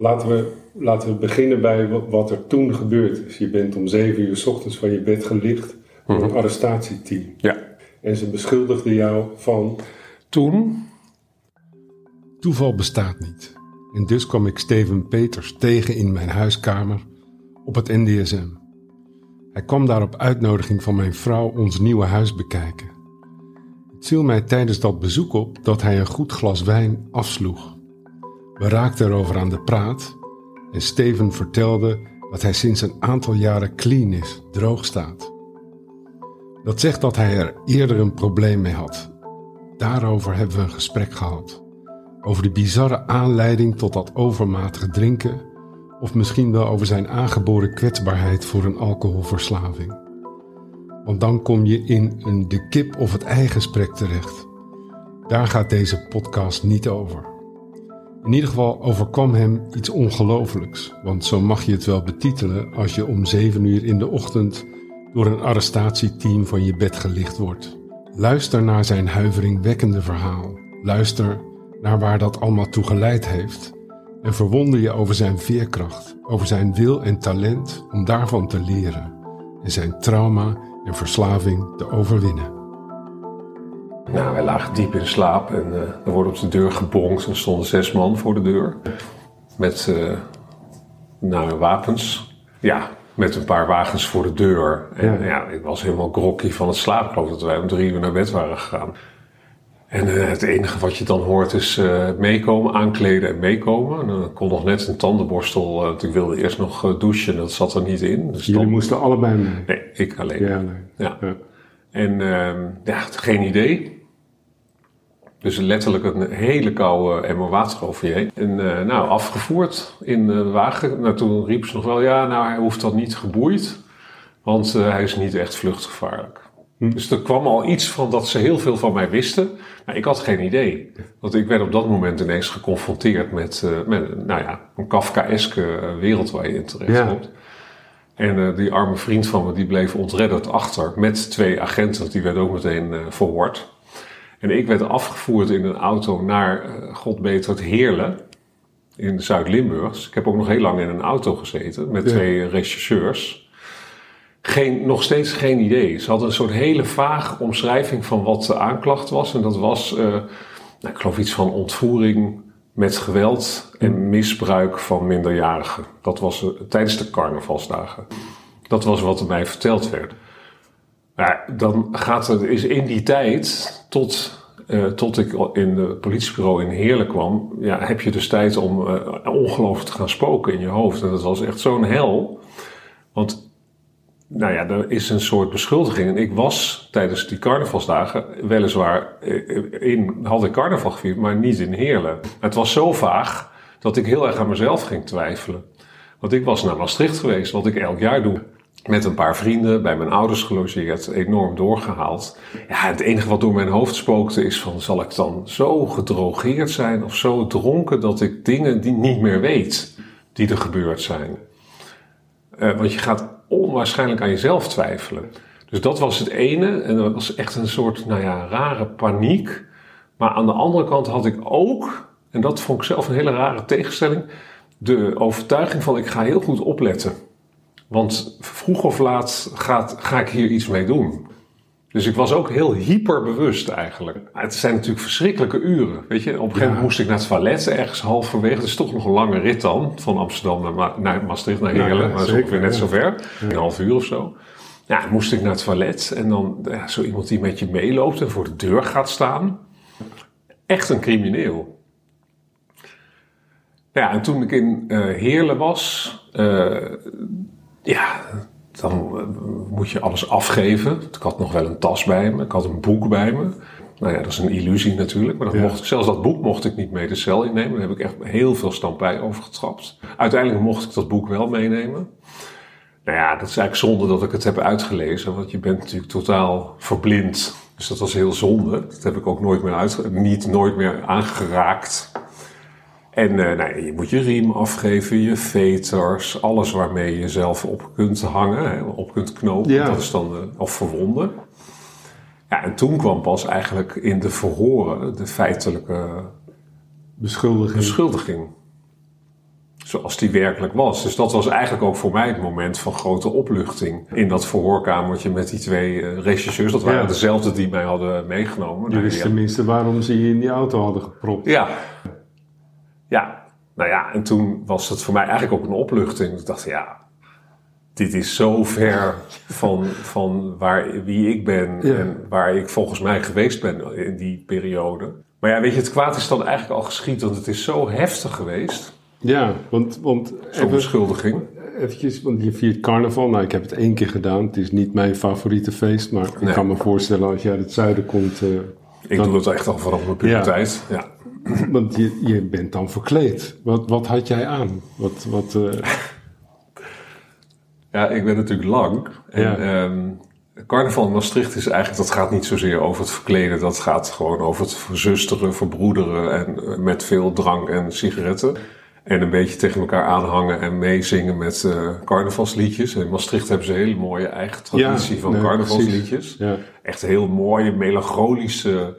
Laten we, laten we beginnen bij wat, er toen gebeurd is. Je bent om zeven uur s ochtends van je bed gelicht door een arrestatieteam. Ja. En ze beschuldigden jou van... Toen, Toeval bestaat niet. En dus kwam ik Steven Peters tegen in mijn huiskamer op het NDSM. Hij kwam daar op uitnodiging van mijn vrouw ons nieuwe huis bekijken. Het viel mij tijdens dat bezoek op dat hij een goed glas wijn afsloeg. We raakten erover aan de praat en Steven vertelde dat hij sinds een aantal jaren clean is, droog staat. Dat zegt dat hij er eerder een probleem mee had. Daarover hebben we een gesprek gehad. Over de bizarre aanleiding tot dat overmatige drinken, of misschien wel over zijn aangeboren kwetsbaarheid voor een alcoholverslaving. Want dan kom je in een de kip of het ei gesprek terecht. Daar gaat deze podcast niet over. In ieder geval overkwam hem iets ongelooflijks, want zo mag je het wel betitelen als je om 7 uur in de ochtend door een arrestatieteam van je bed gelicht wordt. Luister naar zijn huiveringwekkende verhaal. Luister naar waar dat allemaal toe geleid heeft. En verwonder je over zijn veerkracht, over zijn wil en talent om daarvan te leren. En zijn trauma en verslaving te overwinnen. Nou, wij lagen diep in slaap en eh, er wordt op de deur gebonkt en stonden zes man voor de deur. Met eh, nou, wapens. Ja, met een paar wagens voor de deur. En ja. ik was helemaal groggy van het slaap. Ik dat wij om drie uur naar bed waren gegaan. En eh, het enige wat je dan hoort is meekomen, aankleden en meekomen. En dan kon nog net een tandenborstel, want ik wilde eerst nog douchen, dat zat er niet in. Dus Jullie dan- moesten allebei mee. Nee, ik alleen. Ja, nee. Ja. Ja. En ehm, ja, geen idee. Dus letterlijk een hele koude emmer water over je heen. En eh, nou, afgevoerd in de wagen. Nou, toen riep ze nog wel, ja, nou, hij hoeft dat niet geboeid. Want eh, hij is niet echt vluchtgevaarlijk. Dus er kwam al iets van dat ze heel veel van mij wisten. Maar ik had geen idee. Want ik werd op dat moment ineens geconfronteerd met, eh, met nou ja, een Kafkaeske eh, wereld waar je in terecht Ja. komt. En eh, die arme vriend van me, die bleef ontredderd achter met twee agenten. Die werden ook meteen eh, verhoord. En ik werd afgevoerd in een auto naar, god beter, het Heerlen in Zuid-Limburg. Dus ik heb ook nog heel lang in een auto gezeten met Ja. twee rechercheurs. Geen, nog steeds geen idee. Ze hadden een soort hele vage omschrijving van wat de aanklacht was. En dat was, eh, nou, ik geloof iets van ontvoering met geweld en misbruik van minderjarigen. Dat was eh, tijdens de carnavalsdagen. Dat was wat er mij verteld werd. Ja, dan gaat het, is in die tijd, tot, eh, tot ik in het politiebureau in Heerlen kwam, ja, heb je dus tijd om eh, ongelooflijk te gaan spoken in je hoofd. En dat was echt zo'n hel. Want nou ja, er is een soort beschuldiging. En ik was tijdens die carnavalsdagen weliswaar eh, in, had ik carnaval gevierd, maar niet in Heerlen. Het was zo vaag dat ik heel erg aan mezelf ging twijfelen. Want ik was naar Maastricht geweest, wat ik elk jaar doe. Met een paar vrienden, bij mijn ouders gelogeerd, enorm doorgehaald. Ja, het enige wat door mijn hoofd spookte is van... zal ik dan zo gedrogeerd zijn of zo dronken... dat ik dingen die niet meer weet die er gebeurd zijn? Eh, want je gaat onwaarschijnlijk aan jezelf twijfelen. Dus dat was het ene. En dat was echt een soort, nou ja, rare paniek. Maar aan de andere kant had ik ook, en dat vond ik zelf een hele rare tegenstelling, de overtuiging van ik ga heel goed opletten. Want vroeg of laat gaat, ga ik hier iets mee doen. Dus ik was ook heel hyperbewust eigenlijk. Het zijn natuurlijk verschrikkelijke uren. Weet je, op een gegeven moment moest ik naar het toilet ergens halverwege. Dat is toch nog een lange rit dan. Van Amsterdam naar, Ma- naar Maastricht naar Heerlen. ja, maar dat is zeker, ongeveer net zo ver. Een half uur of zo. Ja, moest ik naar het toilet. En dan zo iemand die met je meeloopt en voor de deur gaat staan. Echt een crimineel. Ja, en toen ik in eh, Heerlen was, eh, ja, dan eh, moet je alles afgeven. Ik had nog wel een tas bij me, ik had een boek bij me. Nou ja, dat is een illusie natuurlijk, maar dat Ja. mocht ik, zelfs dat boek mocht ik niet mee de cel innemen. Daar heb ik echt heel veel stampij over getrapt. Uiteindelijk mocht ik dat boek wel meenemen. Nou ja, dat is eigenlijk zonde dat ik het heb uitgelezen, want je bent natuurlijk totaal verblind. Dus dat was heel zonde. Dat heb ik ook nooit meer uit, niet nooit meer aangeraakt. En eh, nou, je moet je riem afgeven, je veters, alles waarmee je jezelf op kunt hangen, hè, op kunt knopen. Ja. Dat is dan, eh, of verwonden. Ja, en toen kwam pas eigenlijk in de verhoren de feitelijke Beschuldiging. beschuldiging. zoals die werkelijk was. Dus dat was eigenlijk ook voor mij het moment van grote opluchting. In dat verhoorkamertje met die twee uh, regisseurs. Dat waren Ja. dezelfde die mij hadden meegenomen. Je Nou, wist die- tenminste waarom ze je in die auto hadden gepropt. Ja. Ja. Nou ja, en toen was het voor mij eigenlijk ook een opluchting. Ik dacht, ja, dit is zo ver van, van waar, wie ik ben Ja. en waar ik volgens mij geweest ben in die periode. Maar ja, weet je, het kwaad is dan eigenlijk al geschied, want het is zo heftig geweest, Ja, want, want zo'n beschuldiging. eventjes, want je viert carnaval. Nou, ik heb het één keer gedaan. Het is niet mijn favoriete feest, maar Nee. ik kan me voorstellen als je uit het zuiden komt. eh, Ik dan- doe het echt al vanaf mijn puberteit. Ja. Want je, je bent dan verkleed. Wat, wat had jij aan? Wat, wat, eh, Ja, ik ben natuurlijk lang. En Ja. ehm, carnaval in Maastricht is eigenlijk, dat gaat niet zozeer over het verkleden. Dat gaat gewoon over het verzusteren, verbroederen en eh, met veel drank en sigaretten. En een beetje tegen elkaar aanhangen en meezingen met eh, carnavalsliedjes. In Maastricht hebben ze een hele mooie eigen traditie Ja, van nee, carnavalsliedjes. ja. Echt heel mooie, melancholische,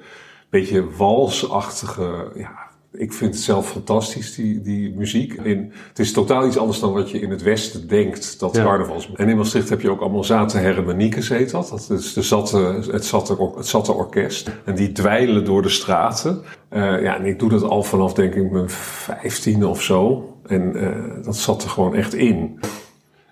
beetje walsachtige. Ja, ik vind het zelf fantastisch, die, die muziek. In, het is totaal iets anders dan wat je in het Westen denkt dat Ja. carnavals. En in Maastricht heb je ook allemaal zaten hermeniekes, heet dat. Dat is de zatte, het, zatte, het zatte orkest. En die dweilen door de straten. Eh, ja, en ik doe dat al vanaf denk ik mijn vijftiende of zo. En eh, dat zat er gewoon echt in.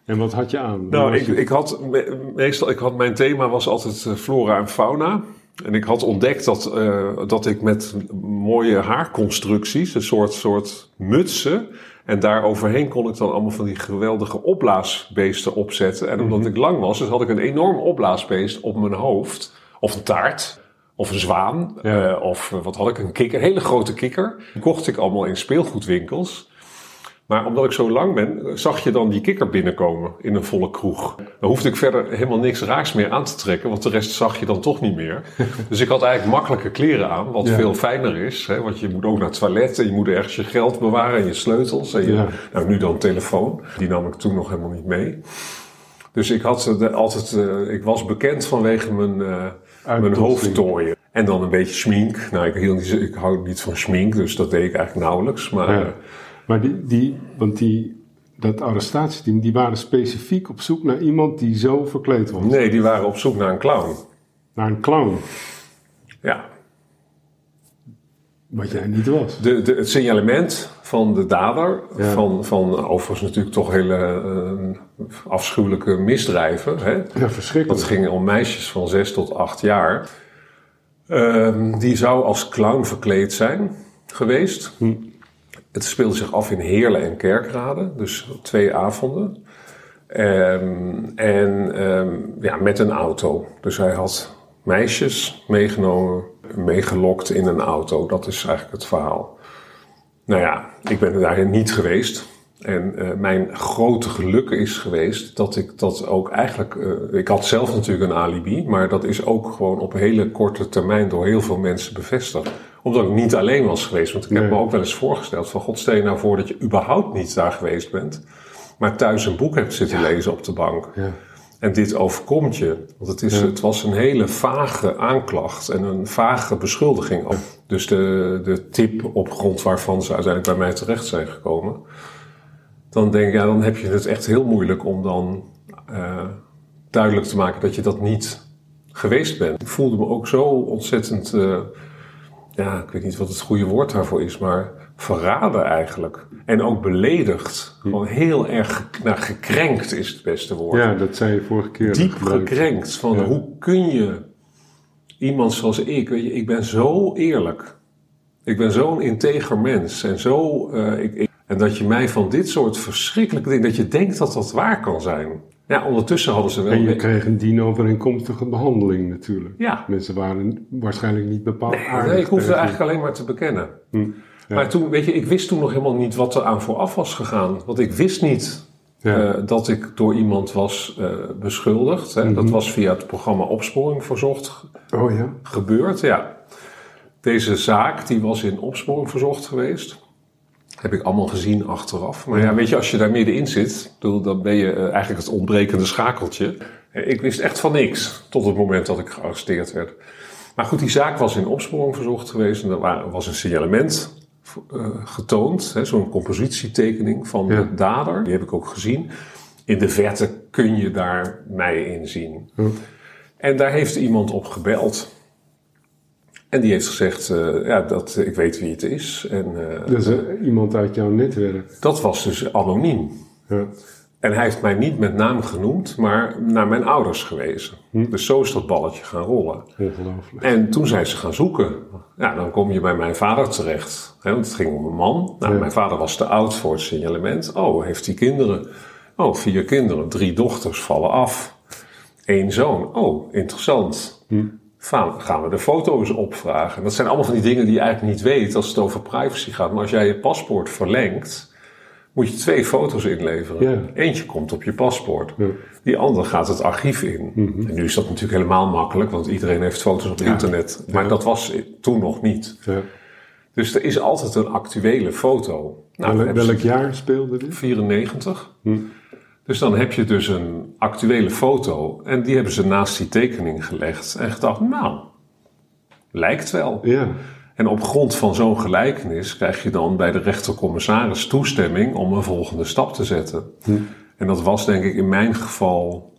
en wat had je aan? Nou, ik, ik had me- meestal, ik had mijn thema was altijd eh, flora en fauna. En ik had ontdekt dat, eh, dat ik met mooie haarconstructies, een soort, soort mutsen. En daar overheen kon ik dan allemaal van die geweldige opblaasbeesten opzetten. En omdat ik lang was, dus had ik een enorm opblaasbeest op mijn hoofd. Of een taart. Of een zwaan. Ja. eh, of eh, wat had ik? Een kikker. Een hele grote kikker. Die kocht ik allemaal in speelgoedwinkels. Maar omdat ik zo lang ben, zag je dan die kikker binnenkomen in een volle kroeg. Dan hoefde ik verder helemaal niks raars meer aan te trekken, want de rest zag je dan toch niet meer. Dus ik had eigenlijk makkelijke kleren aan, wat Ja. veel fijner is. Hè? Want je moet ook naar het toilet en je moet ergens je geld bewaren en je sleutels. En je, Ja. Nou, nu dan telefoon. Die nam ik toen nog helemaal niet mee. Dus ik, had eh, de- altijd, eh, ik was bekend vanwege mijn, eh, mijn hoofdtooien. En dan een beetje schmink. Nou, ik, hield niet, zo- ik hou niet van schmink, dus dat deed ik eigenlijk nauwelijks. Maar Ja. Maar die, die, want die, dat arrestatieteam, die waren specifiek op zoek naar iemand die zo verkleed was. Nee, die waren op zoek naar een clown. Naar een clown, Ja. wat jij niet was. De, de, het signalement van de dader, Ja. van, van overigens natuurlijk toch hele eh, afschuwelijke misdrijven. Hè? Ja, verschrikkelijk. Dat ging om meisjes van 6 tot 8 jaar. Ehm, die zou als clown verkleed zijn geweest. Hm. Het speelde zich af in Heerlen en Kerkrade, dus twee avonden. Ehm, en ehm, ja, met een auto. Dus hij had meisjes meegenomen, meegelokt in een auto. Dat is eigenlijk het verhaal. Nou ja, ik ben er daarin niet geweest. En eh, mijn grote geluk is geweest dat ik dat ook eigenlijk. eh, ik had zelf natuurlijk een alibi, maar dat is ook gewoon op hele korte termijn door heel veel mensen bevestigd. Omdat ik niet alleen was geweest. Want ik heb me ook wel eens voorgesteld: van God, stel je nou voor dat je überhaupt niet daar geweest bent, maar thuis een boek hebt zitten lezen op de bank. Ja. En dit overkomt je. Want het, is, Ja. het was een hele vage aanklacht en een vage beschuldiging. Dus de, de tip op grond waarvan ze uiteindelijk bij mij terecht zijn gekomen. Dan denk ik, ja, dan heb je het echt heel moeilijk om dan eh, duidelijk te maken dat je dat niet geweest bent. Ik voelde me ook zo ontzettend, eh, ja, ik weet niet wat het goede woord daarvoor is, maar verraden eigenlijk. En ook beledigd. Gewoon heel erg nou, gekrenkt is het beste woord ja, dat zei je vorige keer. diep gebruikt. gekrenkt. Van Ja. hoe kun je iemand zoals ik, weet je, ik ben zo eerlijk. Ik ben zo'n integer mens. En, zo, eh, ik, ik- en dat je mij van dit soort verschrikkelijke dingen, dat je denkt dat dat waar kan zijn. Ja, ondertussen hadden ze wel. En je kreeg een dienovereenkomstige behandeling natuurlijk. Ja. Mensen waren waarschijnlijk niet bepaald Nee, aardig. nee, ik hoefde eigenlijk alleen maar te bekennen. Hm, ja. Maar toen, weet je, ik wist toen nog helemaal niet wat er aan vooraf was gegaan. Want ik wist niet Ja. eh, dat ik door iemand was eh, beschuldigd. Hè. Dat Mhm. was via het programma Opsporing Verzocht Oh ja? gebeurd, ja. Deze zaak, die was in opsporing verzocht geweest. Heb ik allemaal gezien achteraf. Maar ja, weet je, als je daar middenin zit, dan ben je eh, eigenlijk het ontbrekende schakeltje. Ik wist echt van niks, tot het moment dat ik gearresteerd werd. Maar goed, die zaak was in opsporing verzocht geweest en er wa- was een signalement eh, getoond. Zo'n compositietekening van Ja. de dader. Die heb ik ook gezien. In de verte kun je daar mij in zien. Ja. En daar heeft iemand op gebeld. En die heeft gezegd, eh, ja, dat, ik weet wie het is. En Dus iemand uit jouw netwerk. dat was dus anoniem. Ja. En hij heeft mij niet met naam genoemd, maar naar mijn ouders gewezen. Dus zo is dat balletje gaan rollen. Ongelooflijk. En toen zijn ze gaan zoeken. Ja, dan kom je bij mijn vader terecht. Hè, want het ging om een man. Nou, Ja. Mijn vader was te oud voor het signalement. Oh, heeft hij kinderen? Oh, vier kinderen. Drie dochters vallen af. Eén zoon. Oh, interessant. Gaan, gaan we de foto's opvragen? Dat zijn allemaal van die dingen die je eigenlijk niet weet als het over privacy gaat. Maar als jij je paspoort verlengt, moet je twee foto's inleveren. Ja. Eentje komt op je paspoort. Ja. Die andere gaat het archief in. En nu is dat natuurlijk helemaal makkelijk, want iedereen heeft foto's op internet. Maar dat was toen nog niet. Ja. Dus er is altijd een actuele foto. Nou, Welk, jaar speelde dit? 94. Dus dan heb je dus een actuele foto. En die hebben ze naast die tekening gelegd. En gedacht, nou, lijkt wel. Ja. En op grond van zo'n gelijkenis krijg je dan bij de rechtercommissaris toestemming om een volgende stap te zetten. En dat was denk ik in mijn geval.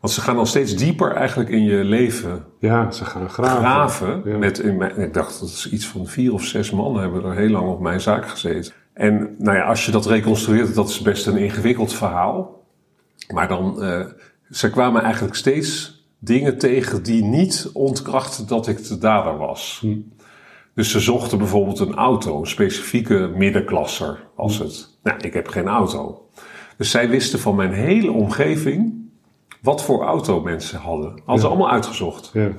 Want ze gaan dan steeds dieper eigenlijk in je leven ja, ze gaan graven. graven. Ja. Met in mijn, ik dacht dat is iets van vier of zes mannen hebben er heel lang op mijn zaak gezeten. En nou ja, als je dat reconstrueert, dat is best een ingewikkeld verhaal. Maar dan, eh, ze kwamen eigenlijk steeds dingen tegen die niet ontkrachten dat ik de dader was. Dus ze zochten bijvoorbeeld een auto, een specifieke middenklasser was het. Nou, ik heb geen auto. Dus zij wisten van mijn hele omgeving wat voor auto mensen hadden. Hadden ze allemaal uitgezocht. Ja.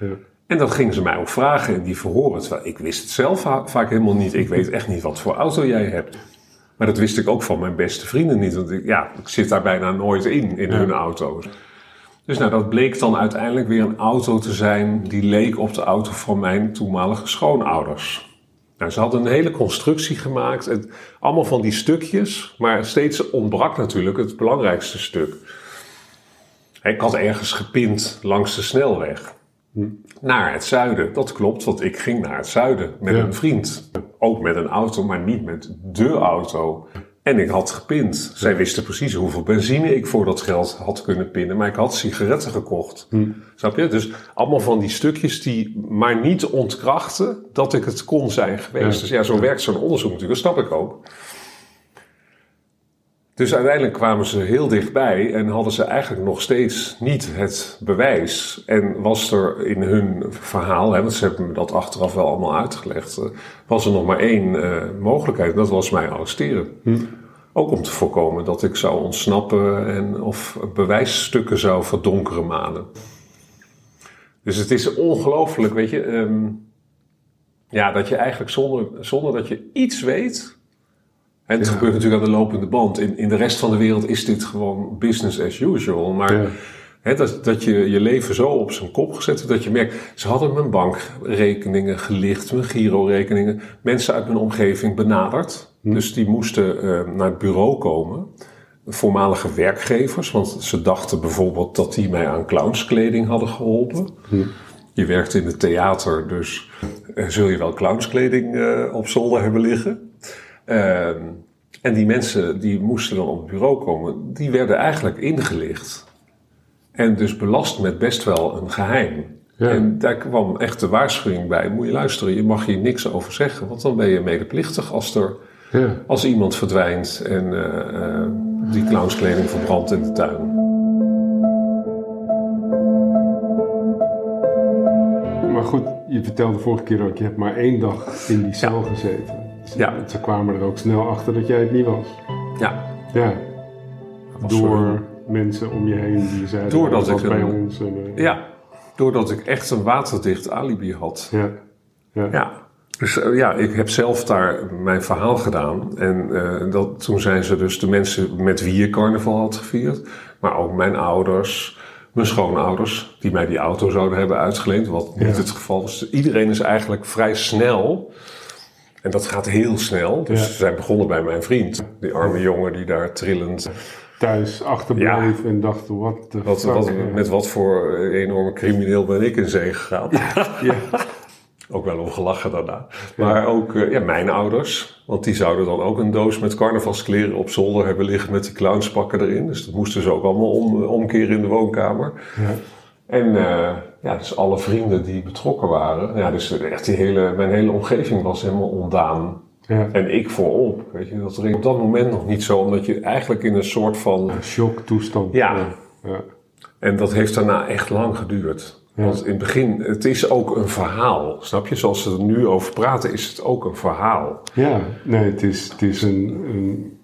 Ja. En dan gingen ze mij ook vragen in die verhoren. Terwijl ik wist het zelf va- vaak helemaal niet. Ik weet echt niet wat voor auto jij hebt. Maar dat wist ik ook van mijn beste vrienden niet. Want ik, ja, ik zit daar bijna nooit in, in hun auto's. Dus nou, dat bleek dan uiteindelijk weer een auto te zijn... die leek op de auto van mijn toenmalige schoonouders. Nou, ze hadden een hele constructie gemaakt. Het, allemaal van die stukjes. Maar steeds ontbrak natuurlijk het belangrijkste stuk. Ik had ergens gepind langs de snelweg naar het zuiden. Dat klopt, want ik ging naar het zuiden met Ja. een vriend. Ook met een auto, maar niet met de auto. En ik had gepind. Zij wisten precies hoeveel benzine ik voor dat geld had kunnen pinnen. Maar ik had sigaretten gekocht. Snap je? Dus allemaal van die stukjes die maar niet ontkrachten dat ik het kon zijn geweest. Ja. Dus ja, zo werkt zo'n onderzoek natuurlijk. Dat snap ik ook. Dus uiteindelijk kwamen ze heel dichtbij en hadden ze eigenlijk nog steeds niet het bewijs. En was er in hun verhaal, hè, want ze hebben me dat achteraf wel allemaal uitgelegd, eh, was er nog maar één eh, mogelijkheid. en Dat was mij arresteren. Ook om te voorkomen dat ik zou ontsnappen en of bewijsstukken zou verdonkeren manen. Dus het is ongelooflijk, weet je. ehm, ja, dat je eigenlijk zonder, zonder dat je iets weet. En het Ja. gebeurt natuurlijk aan de lopende band. In, in de rest van de wereld is dit gewoon business as usual. Maar Ja. dat, dat je je leven zo op zijn kop gezet hebt dat je merkt. Ze hadden mijn bankrekeningen gelicht, mijn girorekeningen. Mensen uit mijn omgeving benaderd. Dus die moesten eh, naar het bureau komen. Voormalige werkgevers, want ze dachten bijvoorbeeld dat die mij aan clownskleding hadden geholpen. Je werkt in het theater, dus eh, zul je wel clownskleding eh, op zolder hebben liggen. Ehm, en die mensen die moesten dan op het bureau komen, die werden eigenlijk ingelicht. En dus belast met best wel een geheim. Ja. En daar kwam echt de waarschuwing bij. Moet je luisteren, je mag hier niks over zeggen, want dan ben je medeplichtig als, er, Ja. als iemand verdwijnt en eh, eh, die clownskleding verbrandt in de tuin. Maar goed, je vertelde vorige keer ook, je hebt maar één dag in die cel gezeten. Ja. Ze kwamen er ook snel achter dat jij het niet was. Ja, Ja. was Door mensen om je heen die zeiden, Doordat dat ik bij een- ons. En, eh, ja, doordat ik echt een waterdicht alibi had. ja. Ja. Ja, dus eh, ja, ik heb zelf daar mijn verhaal gedaan. En eh, dat, toen zijn ze dus de mensen met wie je carnaval had gevierd. Maar ook mijn ouders, mijn schoonouders, die mij die auto zouden hebben uitgeleend. Wat niet Ja. het geval is. Iedereen is eigenlijk vrij snel. En dat gaat heel snel. Dus Ja. ze zijn begonnen bij mijn vriend. Die arme jongen die daar trillend... Thuis achterbleef en dacht, wat de Wat, ja. met wat voor enorme crimineel ben ik in zee gegaan. Ja. Ook wel om gelachen daarna. Maar ook eh, ja, mijn ouders. Want die zouden dan ook een doos met carnavalskleren op zolder hebben liggen met die clownspakken erin. Dus dat moesten ze ook allemaal om, omkeren in de woonkamer. Ja. En eh, ja, dus alle vrienden die betrokken waren. Ja, dus echt die hele, mijn hele omgeving was helemaal ontdaan. Ja. En ik voorop. Weet je, dat ging op dat moment nog niet zo, omdat je eigenlijk in een soort van. Een shocktoestand. Ja. Ja. En dat heeft daarna echt lang geduurd. Ja. Want in het begin, het is ook een verhaal. Snap je? Zoals ze er nu over praten, is het ook een verhaal. Ja, nee, het is, het is een, een.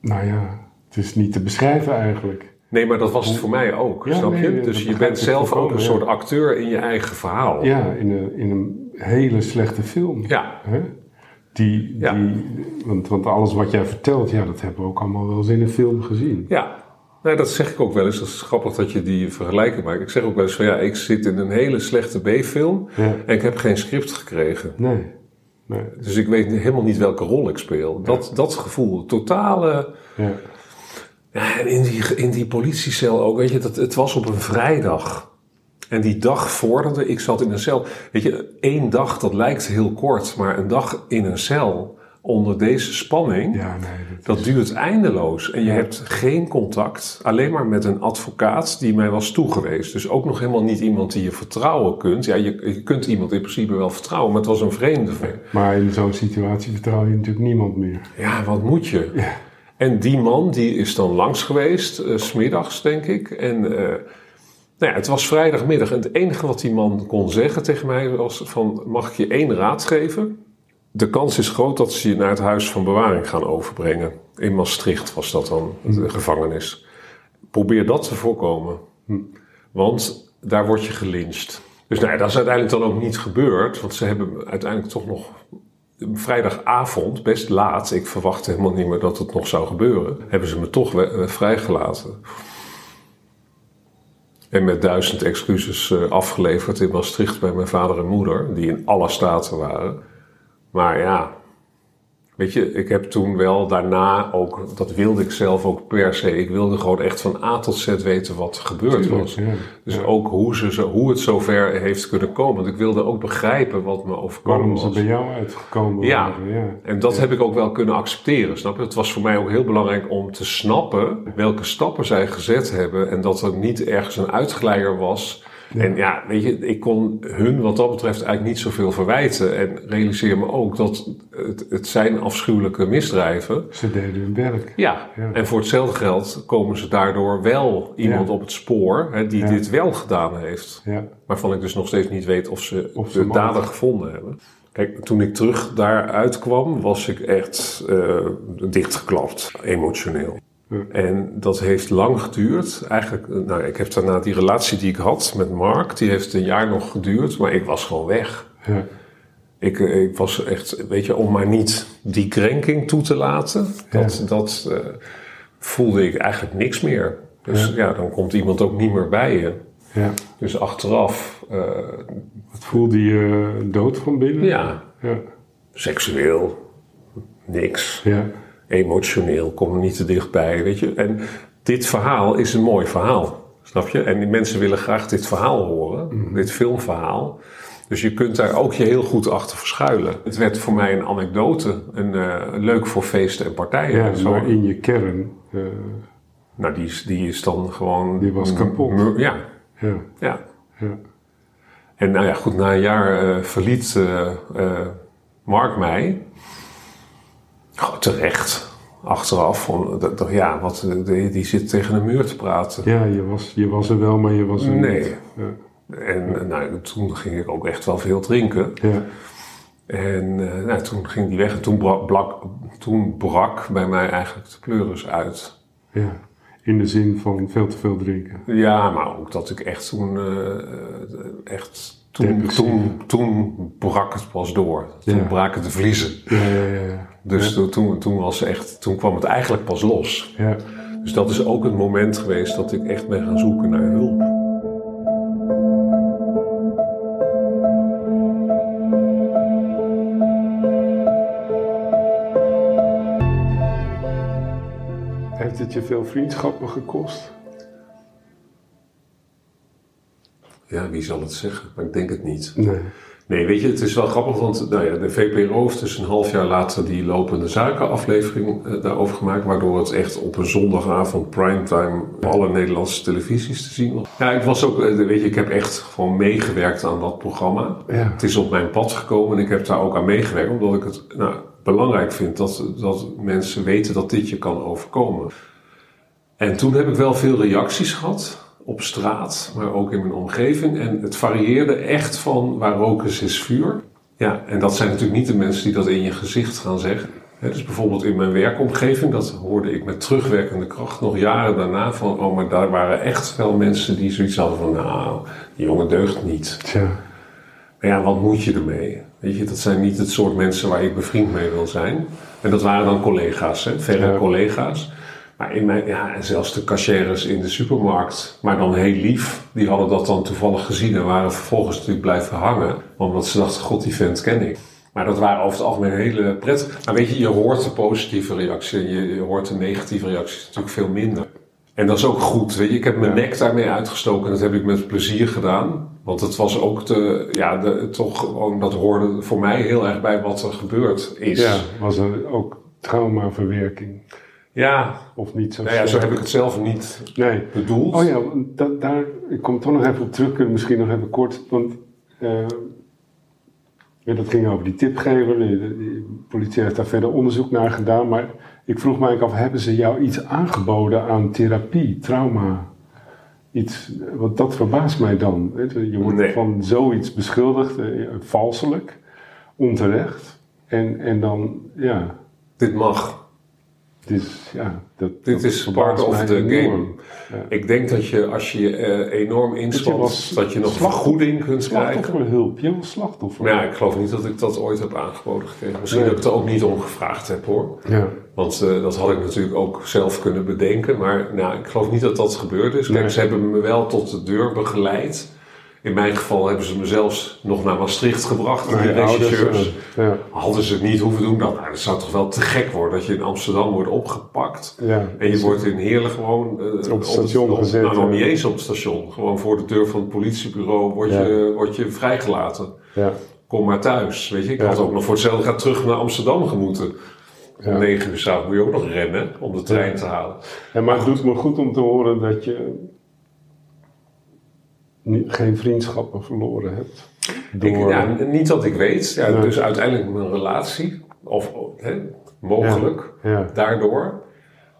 Nou ja, het is niet te beschrijven eigenlijk. Nee, maar dat was het voor mij ook. Ja, snap nee, je? Dus je bent zelf ook een soort acteur in je eigen verhaal. Ja, in een, in een hele slechte film. Ja. Hè? Die, Ja. die, want, want alles wat jij vertelt, ja, dat hebben we ook allemaal wel eens in een film gezien. Ja, nee, dat zeg ik ook wel eens. Dat is grappig dat je die vergelijking maakt. Ik zeg ook wel eens van ja, ik zit in een hele slechte B-film Ja. en ik heb geen script gekregen. Nee. nee. Dus ik weet helemaal niet welke rol ik speel. Dat, dat gevoel, totale. Ja. Ja, en in die, in die politiecel ook, weet je, dat, het was op een vrijdag. En die dag vorderde, ik zat in een cel. Weet je, één dag, dat lijkt heel kort, maar een dag in een cel onder deze spanning. ja, nee. Dat, Dat duurt eindeloos en je hebt geen contact, alleen maar met een advocaat die mij was toegewezen. Dus ook nog helemaal niet iemand die je vertrouwen kunt. Ja, je, je kunt iemand in principe wel vertrouwen, maar het was een vreemde. maar in zo'n situatie vertrouw je natuurlijk niemand meer. Ja, wat moet je? Ja. En die man die is dan langs geweest, 's smiddags denk ik. En eh, nou ja, het was vrijdagmiddag en het enige wat die man kon zeggen tegen mij was van, mag ik je één raad geven? De kans is groot dat ze je naar het huis van bewaring gaan overbrengen. In Maastricht was dat dan, de gevangenis. Probeer dat te voorkomen. Want daar word je gelyncht. Dus nou ja, dat is uiteindelijk dan ook niet gebeurd. Want ze hebben uiteindelijk toch nog vrijdagavond, best laat, ik verwachtte helemaal niet meer dat het nog zou gebeuren, hebben ze me toch eh, vrijgelaten. En met duizend excuses eh, afgeleverd in Maastricht bij mijn vader en moeder, die in alle staten waren. Maar ja, weet je, ik heb toen wel daarna ook, dat wilde ik zelf ook per se, ik wilde gewoon echt van A tot Z weten wat er gebeurd Tuurlijk, was. ja. Dus Ja. ook hoe, ze, hoe het zover heeft kunnen komen. Want ik wilde ook begrijpen wat me overkomen Waarom ze was. bij jou uitgekomen Ja. waren. Ja. En dat heb ik ook wel kunnen accepteren, snap je? Het was voor mij ook heel belangrijk om te snappen welke stappen zij gezet hebben en dat er niet ergens een uitglijder was. En ja, weet je, ik kon hun wat dat betreft eigenlijk niet zoveel verwijten en realiseer me ook dat het, het zijn afschuwelijke misdrijven. Ze deden hun werk. Ja, Ja. en voor hetzelfde geld komen ze daardoor wel iemand Ja. op het spoor hè, die dit wel gedaan heeft. Ja. Waarvan ik dus nog steeds niet weet of ze Of ze de dader gevonden hebben. Kijk, toen ik terug daaruit kwam, was ik echt eh, dichtgeklapt, emotioneel. En dat heeft lang geduurd. Eigenlijk, eh, nou, ik heb daarna die relatie die ik had met Mark, die heeft een jaar nog geduurd, maar ik was gewoon weg. Ja. Ik, eh, ik was echt, weet je, om maar niet die krenking toe te laten, dat, dat eh, voelde ik eigenlijk niks meer. Dus ja. dan komt iemand ook niet meer bij je. ja. Dus achteraf, Wat voelde je dood van binnen? ja, Ja. seksueel, niks. Ja. Emotioneel, kom er niet te dichtbij, weet je. En dit verhaal is een mooi verhaal, snap je? En die mensen willen graag dit verhaal horen, dit filmverhaal. Dus je kunt daar ook je heel goed achter verschuilen. Het werd voor mij een anekdote, een, eh, leuk voor feesten en partijen. ja, Zo- maar in je kern. eh, Nou, die is, die is dan gewoon... Die was kapot. Ja, ja. ja. Ja. En nou ja, goed, na een jaar eh, verliet Mark mij. Terecht. Achteraf. Ja, wat, die, die zit tegen een muur te praten. ja, je was, je was er wel, maar je was er Nee. niet. Ja. En eh, nou, toen ging ik ook echt wel veel drinken. Ja. En eh, nou, toen ging die weg. En toen brak, blak- toen brak bij mij eigenlijk de pleuris uit. ja. In de zin van veel te veel drinken. Ja, maar ook dat ik echt toen, eh, echt, toen, toen, toen brak het pas door. Toen Ja. braken de vliezen. Ja, ja, ja. Dus toen- toen, toen, was echt, toen kwam het eigenlijk pas los. Ja. Dus dat is ook het moment geweest dat ik echt ben gaan zoeken naar hulp. Heeft het je veel vriendschappen gekost? Ja, wie zal het zeggen? Maar ik denk het niet. Nee. Nee, weet je, het is wel grappig, want nou ja, de VPRO heeft dus een half jaar later die lopende zakenaflevering uh, daarover gemaakt, waardoor het echt op een zondagavond primetime op alle Nederlandse televisies te zien was. Ja, ik was ook, uh, weet je, ik heb echt gewoon meegewerkt aan dat programma. Ja. Het is op mijn pad gekomen en ik heb daar ook aan meegewerkt, omdat ik het nou, belangrijk vind dat, dat mensen weten dat dit je kan overkomen. En toen heb ik wel veel reacties gehad op straat, maar ook in mijn omgeving. En het varieerde echt van waar rook is, is vuur. Ja, en dat zijn natuurlijk niet de mensen die dat in je gezicht gaan zeggen. He, dus bijvoorbeeld in mijn werkomgeving, dat hoorde ik met terugwerkende kracht nog jaren daarna van, oh, maar daar waren echt wel mensen die zoiets hadden van, nou, die jongen deugt niet. Tja. Maar ja, wat moet je ermee? Weet je, dat zijn niet het soort mensen waar ik bevriend mee wil zijn. En dat waren dan collega's, hè, verre Ja. collega's. Maar in mijn, ja, en zelfs de cashiers in de supermarkt, maar dan heel lief, die hadden dat dan toevallig gezien en waren vervolgens natuurlijk blijven hangen. Omdat ze dachten, god, die vent ken ik. Maar dat waren over het algemeen hele prettig. Maar weet je, je hoort de positieve reacties en je, je hoort de negatieve reacties natuurlijk veel minder. En dat is ook goed, weet je. Ik heb mijn Ja. nek daarmee uitgestoken en dat heb ik met plezier gedaan. Want het was ook de, ja, de, toch gewoon, dat hoorde voor mij heel erg bij wat er gebeurd is. Ja, was er ook traumaverwerking? Ja Of niet zo nou ja, zo heb ik het zelf niet Nee. bedoeld. Oh ja, dat, daar, ik kom toch nog even op terug, we misschien nog even kort. Want eh, ja, dat ging over die tipgever. De, de- de politie heeft daar verder onderzoek naar gedaan. Maar ik vroeg eigenlijk af, hebben ze jou iets aangeboden aan therapie, trauma? Iets, want dat verbaast mij dan. Je wordt Nee. van zoiets beschuldigd, eh, valselijk, onterecht. En, en dan, ja, Dit mag. het is, ja, dat, Dit dat is part of the enorm. game. Ik denk dat je als je je eh, enorm inspant, dat je nog vergoeding kunt krijgen. Slachtofferhulp, je was slachtoffer. Maar ja, ik geloof niet dat ik dat ooit heb aangeboden gekregen. Misschien Nee. dat ik er ook niet om gevraagd heb hoor. Ja. Want eh, dat had ik natuurlijk ook zelf kunnen bedenken. Maar nou, ik geloof niet dat dat gebeurd is. Kijk, Nee. ze hebben me wel tot de deur begeleid. In mijn geval hebben ze me zelfs nog naar Maastricht gebracht. Naar die ouders, regisseurs. ja, Hadden ze het niet hoeven doen. Nou, nou, dat zou toch wel te gek worden dat je in Amsterdam wordt opgepakt. ja. En je wordt in Heerlen gewoon... eh, het station op- gezet, Nou, nog niet eens op het station. Gewoon voor de deur van het politiebureau word, Ja. je, word je vrijgelaten. Ja, Kom maar thuis. Weet je, ik had ook nog voor hetzelfde gaat terug naar Amsterdam gemoeten. Ja. Om negen uur s'avonds moet je ook nog rennen om de trein te halen. En maar het doet me goed om te horen dat je geen vriendschappen verloren hebt. Door, Ik, ja, niet dat ik weet. Ja. Dus uiteindelijk mijn relatie, of hè, mogelijk, daardoor.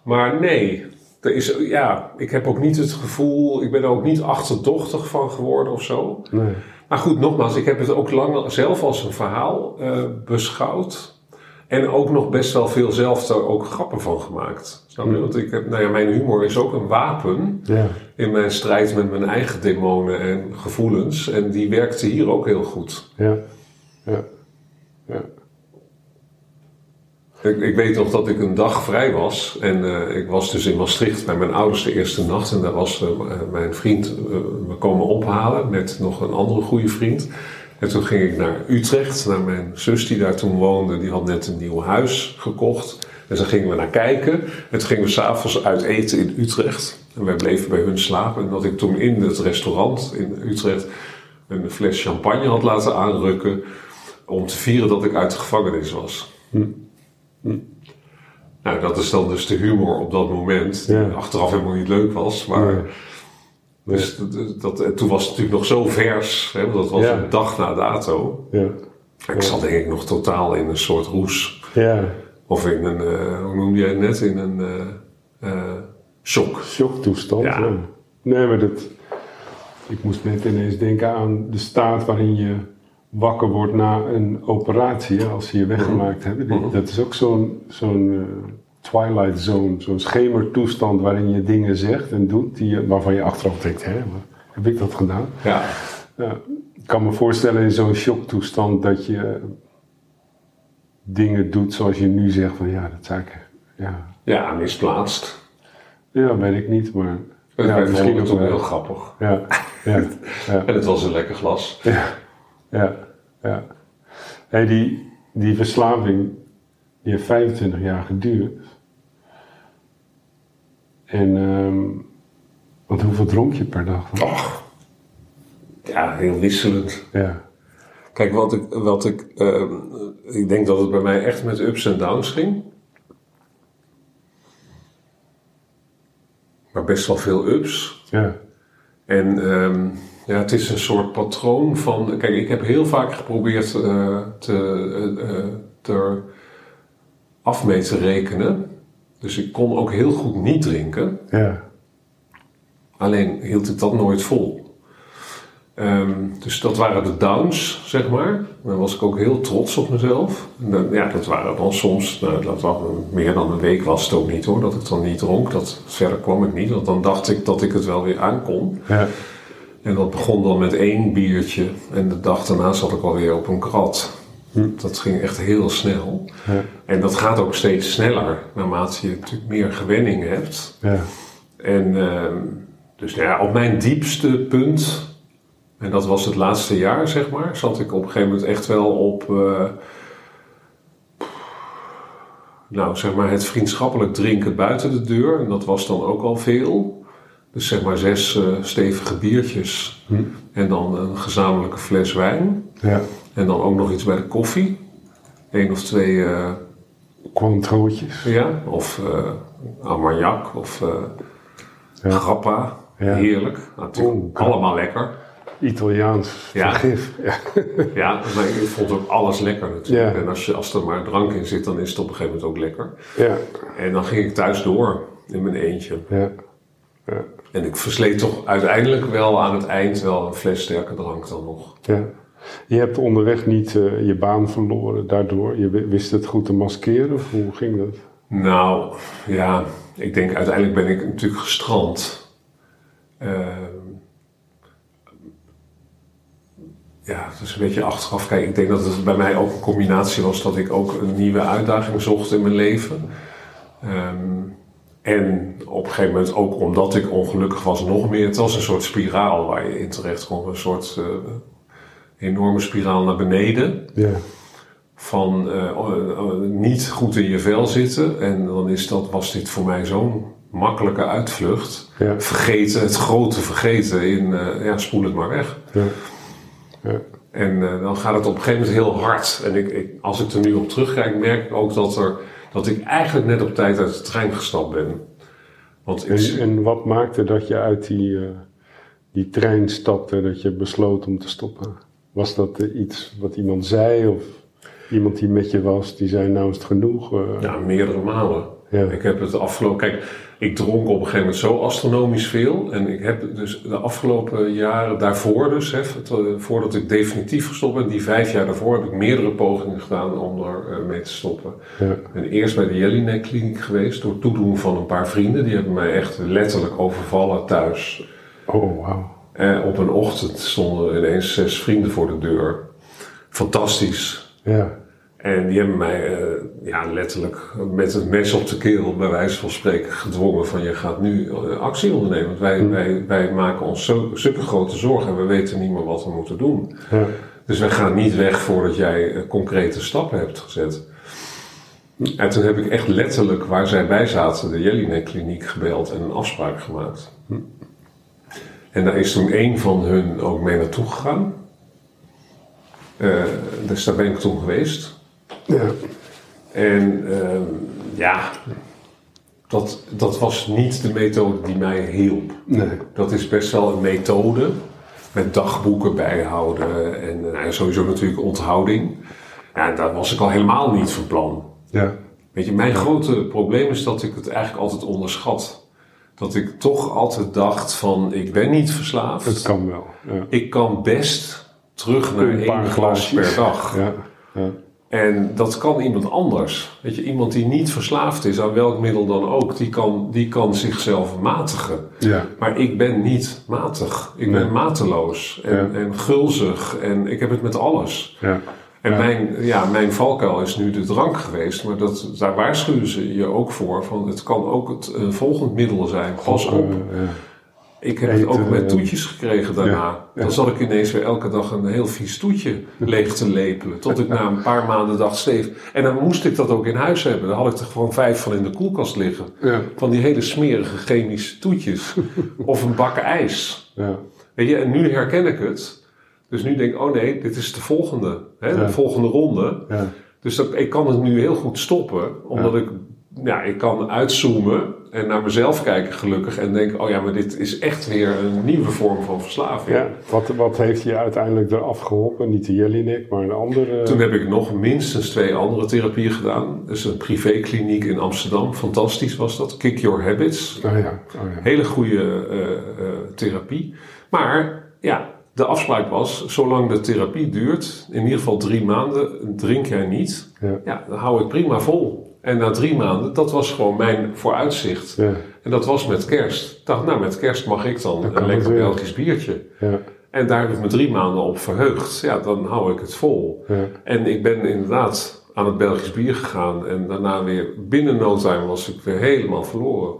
Maar nee, er is, ja, ik heb ook niet het gevoel, ik ben er ook niet achterdochtig van geworden of zo. nee. Maar goed, nogmaals, ik heb het ook lang zelf als een verhaal eh, beschouwd. En ook nog best wel veel zelf er ook grappen van gemaakt. Snap je? Mm. Want ik heb, nou ja, mijn humor is ook een wapen Ja, in mijn strijd met mijn eigen demonen en gevoelens. En die werkte hier ook heel goed. ja, ja, ja. Ik, ik weet nog dat ik een dag vrij was. En eh, ik was dus in Maastricht bij mijn ouders de eerste nacht. En daar was eh, mijn vriend eh, me komen ophalen met nog een andere goede vriend. En toen ging ik naar Utrecht, naar mijn zus die daar toen woonde. Die had net een nieuw huis gekocht. En daar gingen we naar kijken. En toen gingen we s'avonds uit eten in Utrecht. En wij bleven bij hun slapen. En dat ik toen in het restaurant in Utrecht een fles champagne had laten aanrukken. Om te vieren dat ik uit de gevangenis was. Nou, dat is dan dus de humor op dat moment. Die Ja. achteraf helemaal niet leuk was. Maar. Dus dat, dat, en toen was het natuurlijk nog zo vers. Hè, want dat was een dag na dato. Ja, Ik zat denk ik nog totaal in een soort roes. ja. Of in een, eh, hoe noemde jij het net? In een eh, eh, shock. shocktoestand. Ja. Nee, maar dat. Ik moest net ineens denken aan de staat waarin je wakker wordt na een operatie, als ze je weggemaakt hebben. Die- Mhm. Dat is ook zo'n zo'n twilight zone, zo'n schemertoestand waarin je dingen zegt en doet die je, waarvan je achteraf denkt, hè, heb ik dat gedaan? Ja. Ik kan me voorstellen in zo'n shocktoestand dat je dingen doet zoals je nu zegt van ja, dat zou ik, ja, ja, misplaatst. ja weet ik niet, maar ja, werd misschien ook wel. heel grappig. Ja, ja, ja, En het was een lekker glas. ja, ja. ja. Hey, die, die verslaving, die heeft 25 jaar geduurd. En, want hoeveel dronk je per dag? dan? Och. Ja, heel wisselend. Ja, Kijk, wat ik, wat ik, ehm, ik denk dat het bij mij echt met ups en downs ging. Maar best wel veel ups. Ja. En ehm, ja, het is een soort patroon van. Kijk, ik heb heel vaak geprobeerd eh, te, eh, eh, te af mee te rekenen. Dus ik kon ook heel goed niet drinken. Ja. Alleen hield ik dat nooit vol. Ehm, dus dat waren de downs, zeg maar. Dan was ik ook heel trots op mezelf. Dan- ja, dat waren dan soms, nou, dat was meer dan een week was het ook niet hoor, dat ik dan niet dronk. Dat, verder kwam ik niet, want dan dacht ik dat ik het wel weer aankon. Ja. En dat begon dan met één biertje. En de dag daarna zat ik alweer op een krat. Dat ging echt heel snel. Ja. En dat gaat ook steeds sneller, naarmate je natuurlijk meer gewenning hebt. Ja. En ehm, dus nou ja, op mijn diepste punt, en dat was het laatste jaar zeg maar, zat ik op een gegeven moment echt wel op, eh, nou zeg maar het vriendschappelijk drinken buiten de deur. En dat was dan ook al veel. Dus zeg maar zes eh, stevige biertjes en dan een gezamenlijke fles wijn. Ja. En dan ook nog iets bij de koffie. Eén of twee eh, Cointreautjes. ja, of Armagnac of eh Ja. Grappa. Ja. Heerlijk. Natuurlijk allemaal lekker. Italiaans Ja. vergif. Ja. Ja, maar ik vond ook alles lekker natuurlijk. Ja. En als, je, als er maar drank in zit, dan is het op een gegeven moment ook lekker. Ja. En dan ging ik thuis door in mijn eentje. Ja. Ja. En ik versleet toch uiteindelijk wel aan het eind wel een fles sterke drank dan nog. ja. Je hebt onderweg niet eh, je baan verloren daardoor. Je wi- wist het goed te maskeren. Of hoe ging dat? Nou, ja, ik denk uiteindelijk ben ik natuurlijk gestrand. Ehm, ja, het is een beetje achteraf kijken. Ik denk dat het bij mij ook een combinatie was dat ik ook een nieuwe uitdaging zocht in mijn leven. Ehm, en op een gegeven moment ook omdat ik ongelukkig was nog meer. Het was een soort spiraal waar je in terecht kwam. Een soort eh, enorme spiraal naar beneden Ja. van eh, eh, niet goed in je vel zitten. En dan is dat, was dit voor mij zo'n makkelijke uitvlucht. Ja. Vergeten, het grote vergeten in, eh, ja, spoel het maar weg. Ja. Ja. En dan gaat het op een gegeven moment heel hard. En ik, ik, als ik er nu op terugkijk, merk ik ook dat, er, dat ik eigenlijk net op tijd uit de trein gestapt ben. Want ik, En, en wat maakte dat je uit die, eh, die trein stapte, dat je besloot om te stoppen? Was dat eh, iets wat iemand zei of iemand die met je was, die zei nou is het genoeg? eh? Ja, meerdere malen. Ja. Ik heb het afgelopen... Kijk, ik dronk op een gegeven moment zo astronomisch veel. En ik heb dus de afgelopen jaren daarvoor dus... Hè, voordat ik definitief gestopt ben, die vijf jaar daarvoor... heb ik meerdere pogingen gedaan om er eh, mee te stoppen. Ja. Ben eerst bij de Jelinek kliniek geweest... door toedoen van een paar vrienden. Die hebben mij echt letterlijk overvallen thuis. Oh, wauw. Op een ochtend stonden ineens zes vrienden voor de deur. Fantastisch. Ja. En die hebben mij eh, ja, letterlijk met het mes op de keel, bij wijze van spreken, gedwongen van je gaat nu eh, actie ondernemen. Want wij, wij, wij maken ons zo, zulke grote zorgen en we weten niet meer wat we moeten doen. Ja. Dus wij gaan niet weg voordat jij eh, concrete stappen hebt gezet. En toen heb ik echt letterlijk, waar zij bij zaten, de Jelinek kliniek gebeld en een afspraak gemaakt. En daar is toen één van hun ook mee naartoe gegaan. Eh, dus daar ben ik toen geweest. Ja. En ehm, ja, dat, dat was niet de methode die mij hielp. Nee. Dat is best wel een methode met dagboeken bijhouden en nou, sowieso natuurlijk onthouding. Ja, daar was ik al helemaal niet van plan. Ja. Weet je, mijn grote probleem is dat ik het eigenlijk altijd onderschat. Dat ik toch altijd dacht van, ik ben niet verslaafd. Het kan wel. Ja. Ik kan best terug naar Een één glas per dag. Ja. Ja. En dat kan iemand anders. Weet je, iemand die niet verslaafd is aan welk middel dan ook, die kan, die kan zichzelf matigen. Ja. Maar ik ben niet matig. Ik ben mateloos en, en gulzig en ik heb het met alles. Ja. En mijn, ja, mijn valkuil is nu de drank geweest, maar dat, daar waarschuwen ze je ook voor. Van het kan ook het een volgend middel zijn. Pas op. Eh. Ik heb het ook met eh, toetjes gekregen daarna. Dan zat ik ineens weer elke dag een heel vies toetje leeg te lepelen. Tot ik na een paar maanden dacht, Steef. En dan moest ik dat ook in huis hebben. Dan had ik er gewoon vijf van in de koelkast liggen. Ja. Van die hele smerige chemische toetjes. of een bak ijs. Ja. Weet je, en nu herken ik het. Dus nu denk ik, oh nee, dit is de volgende, hè, Ja. de volgende ronde. Ja. Dus dat, ik kan het nu heel goed stoppen, omdat ik, ja, ik kan uitzoomen en naar mezelf kijken gelukkig en denk, oh ja, maar dit is echt weer een nieuwe vorm van verslaving. Ja, wat, wat heeft je uiteindelijk eraf geholpen? Niet de Jellinek, maar een andere. Toen heb ik nog minstens twee andere therapieën gedaan. Dus een privékliniek in Amsterdam, fantastisch was dat. Kick Your Habits, Oh ja, oh ja. hele goede eh, eh, therapie. Maar ja, de afspraak was, zolang de therapie duurt, in ieder geval drie maanden, drink jij niet. Ja. Ja, dan hou ik prima vol. En na drie maanden, dat was gewoon mijn vooruitzicht. Ja, En dat was met kerst. Ik dacht, nou, met kerst mag ik dan een lekker. Belgisch biertje. ja, En daar heb ik me drie maanden op verheugd. Ja, dan hou ik het vol. ja. En ik ben inderdaad aan het Belgisch bier gegaan. En daarna weer binnen no time was ik weer helemaal verloren.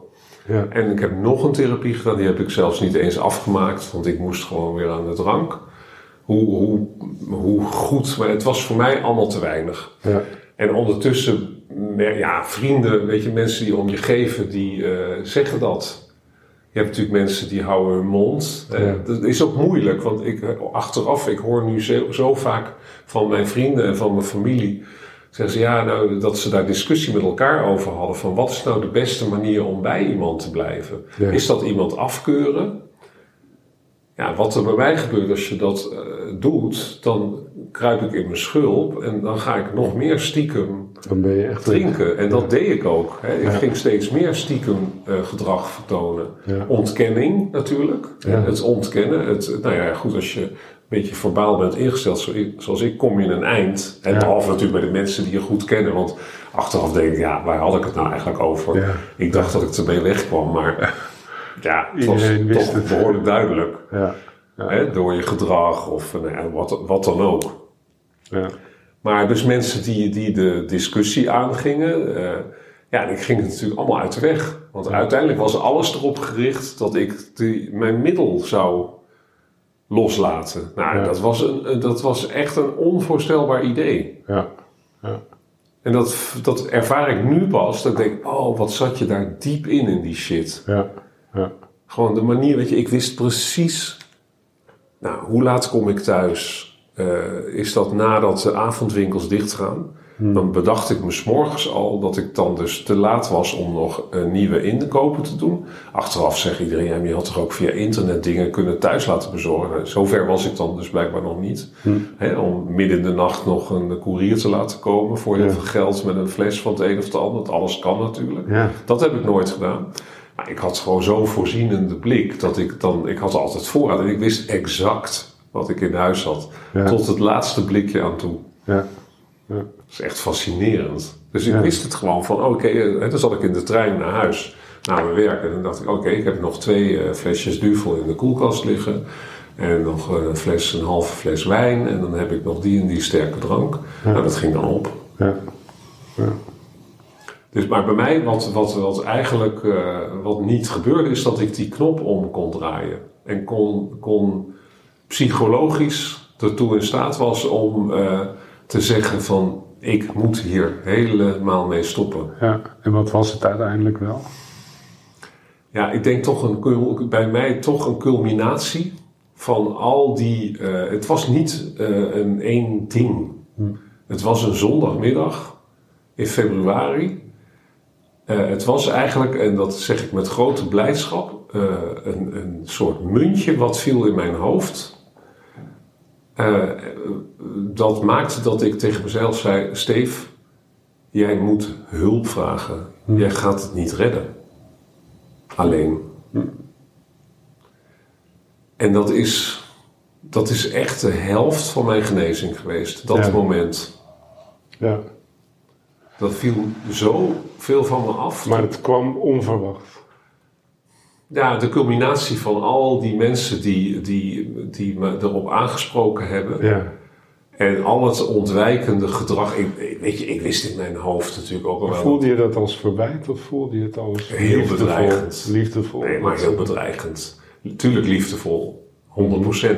Ja. En ik heb nog een therapie gedaan. Die heb ik zelfs niet eens afgemaakt. Want ik moest gewoon weer aan de drank. Hoe, hoe, hoe goed. Maar het was voor mij allemaal te weinig. ja. En ondertussen, ja, vrienden, weet je, mensen die om je geven, die eh, zeggen dat. Je hebt natuurlijk mensen die houden hun mond. Eh. Dat is ook moeilijk, want ik, eh, achteraf, ik hoor nu zo, zo vaak van mijn vrienden en van mijn familie. Zeggen ze ja, nou, dat ze daar discussie met elkaar over hadden. Van wat is nou de beste manier om bij iemand te blijven? Ja. Is dat iemand afkeuren? Ja, wat er bij mij gebeurt als je dat eh, doet, dan kruip ik in mijn schulp en dan ga ik nog meer stiekem Dan ben je echt. drinken. En dat deed ik ook. Hè. Ik ging steeds meer stiekem eh, gedrag vertonen. Ja. Ontkenning natuurlijk. Ja. Het ontkennen. Het, nou ja, goed, als je beetje verbaal bent ingesteld zo- zoals ik, kom je in een eind. En Ja. behalve natuurlijk bij de mensen die je goed kennen. Want achteraf denk ik, ja, waar had ik het nou eigenlijk over? Ja. Ik dacht dat ik ermee wegkwam, maar ja, het was Iedereen wist toch het. behoorlijk duidelijk. Ja, Hè, door je gedrag of nou ja, wat, wat dan ook. ja. Maar dus mensen die, die de discussie aangingen, eh, ja, ik ging het natuurlijk allemaal uit de weg. Want uiteindelijk was alles erop gericht dat ik die, mijn middel zou loslaten. Nou, Ja. dat, was een, dat was echt een onvoorstelbaar idee. ja. ja. En dat, dat ervaar ik nu pas. Dat ik denk, oh, wat zat je daar diep in, in die shit. ja. ja. Gewoon de manier, weet je, ik wist precies. Nou, hoe laat kom ik thuis? Eh, is dat nadat de avondwinkels dichtgaan? Dan bedacht ik me s'morgens al dat ik dan dus te laat was om nog eh, nieuwe inkopen te doen. Achteraf zegt iedereen, ja, je had toch ook via internet dingen kunnen thuis laten bezorgen. Nou, Zover was ik dan dus blijkbaar nog niet. Hè, om midden in de nacht nog een koerier te laten komen voor heel Ja. veel geld met een fles van het een of het ander. Want alles kan natuurlijk. Ja. Dat heb ik nooit gedaan. Maar ik had gewoon zo'n voorzienende blik dat ik dan, ik had altijd voorraad en ik wist exact wat ik in huis had. Ja. Tot het laatste blikje aan toe. ja. Dat is echt fascinerend. Dus ik Ja. wist het gewoon van, oké, eh, dan zat ik in de trein naar huis, naar mijn werk. En dan dacht ik, oké, ik heb nog twee eh, flesjes duvel in de koelkast liggen. En nog een fles, een halve fles wijn. En dan heb ik nog die en die sterke drank. Nou, dat ging dan op. ja. ja. Dus, maar bij mij, wat, wat, wat eigenlijk eh, wat niet gebeurde, is dat ik die knop om kon draaien. En kon, kon psychologisch ertoe in staat was om eh, te zeggen van... ik moet hier helemaal mee stoppen. ja. En wat was het uiteindelijk wel? Ja, ik denk toch een, bij mij toch een culminatie van al die... eh, het was niet eh, een één ding. Het was een zondagmiddag in februari. Eh, het was eigenlijk, en dat zeg ik met grote blijdschap, een, een soort muntje wat viel in mijn hoofd. Eh, dat maakte dat ik tegen mezelf zei: Steef, jij moet hulp vragen. Jij gaat het niet redden. Alleen. En dat is, dat is echt de helft van mijn genezing geweest. Dat Ja. moment. Ja. Dat viel zo veel van me af. Maar het kwam onverwacht. Ja, de culminatie van al die mensen die, die, die me erop aangesproken hebben. Ja. En al het ontwijkende gedrag. Ik, weet je, ik wist in mijn hoofd natuurlijk ook al wel. Voelde je dat als verwijt of voelde je het als Heel liefdevol? bedreigend. Liefdevol. Nee, maar heel bedreigend. Tuurlijk liefdevol. 100%,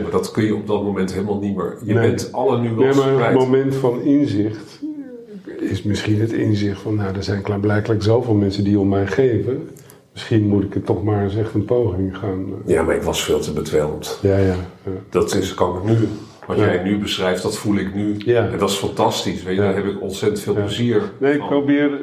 maar dat kun je op dat moment helemaal niet meer. Je Nee. bent alle Nee, nuances maar het moment van inzicht is misschien het inzicht van, nou, er zijn klaarblijkelijk zoveel mensen die om mij geven. Misschien moet ik het toch maar eens echt een poging gaan. eh, Ja, maar ik was veel te bedwelmd. Ja, ja. ja. Dat is, kan ik nu Wat Ja. jij nu beschrijft, dat voel ik nu. Ja. En dat is fantastisch. Weet je, Ja. Daar heb ik ontzettend veel Ja. plezier Nee, ik van. probeer eh,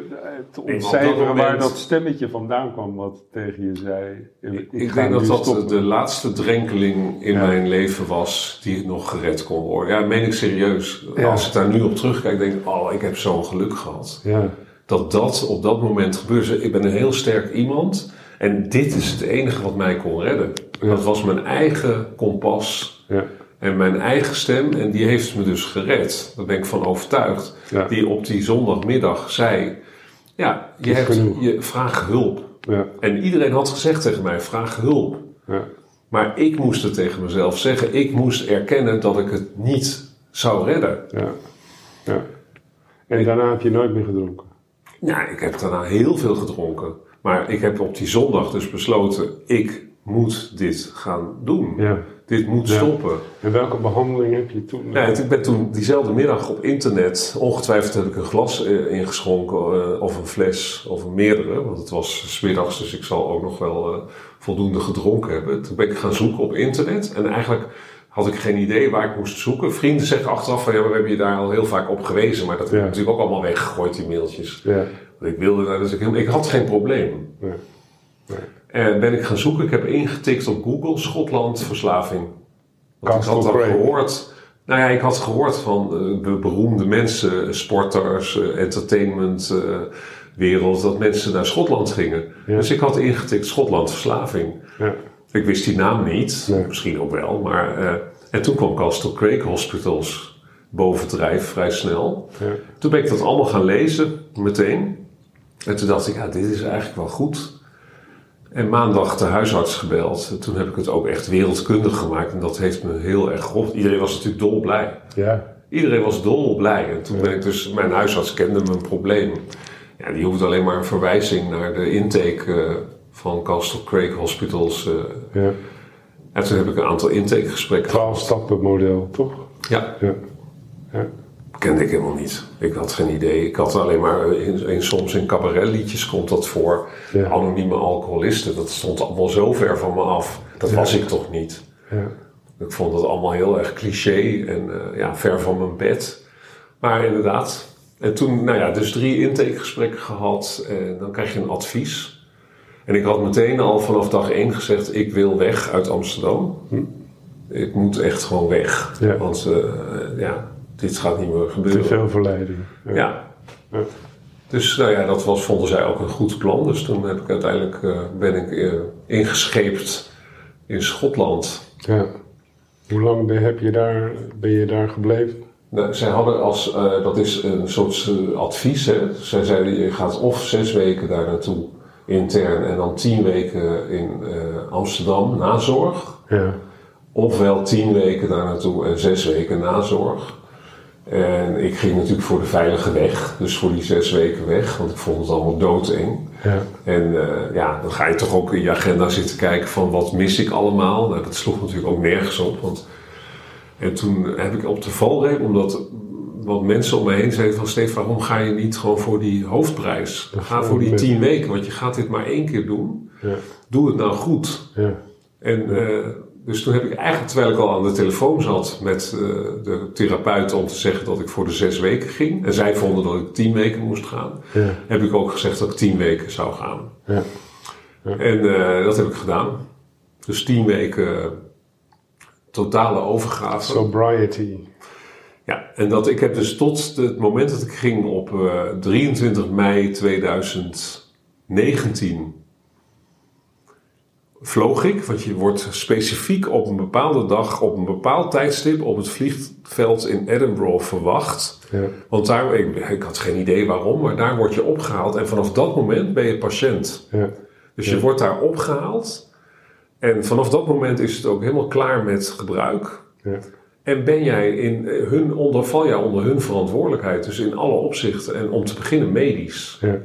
te dat ontcijferen waar dat stemmetje vandaan kwam wat tegen je zei. Ik, denk dat dat stoppen. de laatste drenkeling in Ja. mijn leven was die nog gered kon worden. Ja, dat meen ik serieus. Ja. Als ik daar nu op terugkijk, denk ik, oh, ik heb zo'n geluk gehad. Ja, Dat dat op dat moment gebeurde. Ik ben een heel sterk iemand. En dit is het enige wat mij kon redden. Ja. Dat was mijn eigen kompas ja, en mijn eigen stem. En die heeft me dus gered. Daar ben ik van overtuigd. Ja. Die op die zondagmiddag zei... Ja, je, hebt, genoeg. je vraag hulp. ja, En iedereen had gezegd tegen mij, vraag hulp. ja. Maar ik moest het tegen mezelf zeggen. Ik moest erkennen dat ik het niet zou redden. ja, ja. En daarna heb je nooit meer gedronken. Ja, ik heb daarna heel veel gedronken. Maar ik heb op die zondag dus besloten, ik moet dit gaan doen. Ja. Dit moet Ja. stoppen. En welke behandeling heb je toen? Ja, ik ben toen diezelfde middag op internet, ongetwijfeld heb ik een glas eh, ingeschonken, eh, of een fles, of een meerdere, want het was 's middags, dus ik zal ook nog wel eh, voldoende gedronken hebben. Toen ben ik gaan zoeken op internet en eigenlijk had ik geen idee waar ik moest zoeken. Vrienden zeggen achteraf van, ja, we hebben je daar al heel vaak op gewezen, maar dat heb Ja. ik natuurlijk ook allemaal weggegooid, die mailtjes. Ja, Want ik wilde daar, dus ik, ik had geen probleem. En ben ik gaan zoeken. Ik heb ingetikt op Google Schotland verslaving. Want ik had dat gehoord. Nou ja, ik had gehoord van eh, be- beroemde mensen, sporters, eh, entertainment eh, wereld, dat mensen naar Schotland gingen. Ja. Dus ik had ingetikt Schotland verslaving. ja, Ik wist die naam niet, Nee. misschien ook wel, maar. eh, en toen kwam Castle Craig Hospitals bovendrijf vrij snel. ja. Toen ben ik dat allemaal gaan lezen, meteen. En toen dacht ik, ja, dit is eigenlijk wel goed. En maandag de huisarts gebeld. En toen heb ik het ook echt wereldkundig gemaakt. En dat heeft me heel erg geholpen. Iedereen was natuurlijk dolblij. ja. Iedereen was dolblij. En toen ben ik dus, mijn huisarts kende mijn probleem. Ja, die hoefde alleen maar een verwijzing naar de intake eh, van Castle Craig Hospitals. eh. ja. en toen heb ik een aantal intakegesprekken gehad. 12 stappen model, toch? Ja, Ja, ja, kende ik helemaal niet. Ik had geen idee. Ik had alleen maar in, in- soms in cabaretliedjes komt dat voor. Ja. Anonieme alcoholisten. Dat stond allemaal zo ver van me af. Dat Ja. was ik toch niet. ja. Ik vond dat allemaal heel erg cliché en eh, ja, ver van mijn bed. Maar inderdaad. En toen, nou ja, dus drie intakegesprekken gehad. En dan krijg je een advies. En ik had meteen al vanaf dag één gezegd: ik wil weg uit Amsterdam. Ik moet echt gewoon weg. Hm. Ja. Want eh, ja, dit gaat niet meer Te gebeuren. veel verleiding. Ja. Ja. Dus nou ja, dat was, vonden zij ook een goed plan. Dus toen heb ik uiteindelijk eh, ben ik eh, ingescheept in Schotland. Ja. Hoe lang ben- heb je daar, ben je daar gebleven? Nou, zij hadden als, dat is een soort advies. Hè? Zij zeiden, je gaat of zes weken daar naartoe intern en dan tien weken in eh, Amsterdam nazorg. Ja, Ofwel tien weken daar naartoe en zes weken nazorg. En ik ging natuurlijk voor de veilige weg, dus voor die zes weken weg, want ik vond het allemaal doodeng. ja, En eh, ja, dan ga je toch ook in je agenda zitten kijken van wat mis ik allemaal. Nou, dat sloeg natuurlijk ook nergens op. Want... En toen heb ik op de valreep, omdat wat mensen om me heen zeiden van Steve, waarom ga je niet gewoon voor die hoofdprijs? Ga voor die tien weken, want je gaat dit maar één keer doen. ja, Doe het nou goed. ja, En eh, dus toen heb ik eigenlijk, terwijl ik al aan de telefoon zat met eh, de therapeut om te zeggen dat ik voor de zes weken ging. En zij vonden dat ik tien weken moest gaan. ja, Heb ik ook gezegd dat ik tien weken zou gaan. ja. En eh, dat heb ik gedaan. Dus tien weken totale overgave. Sobriety. Ja, en dat ik heb dus tot het moment dat ik ging op eh, 23 mei 2019 vloog ik, want je wordt specifiek op een bepaalde dag, op een bepaald tijdstip op het vliegveld in Edinburgh verwacht. Ja, Want daar, ik, ik had geen idee waarom, maar daar word je opgehaald en vanaf dat moment ben je patiënt. ja, Dus je wordt daar opgehaald. En vanaf dat moment is het ook helemaal klaar met gebruik. En ben jij in eh, hun onder, val jij onder hun verantwoordelijkheid. Dus in alle opzichten. En om te beginnen medisch. ja,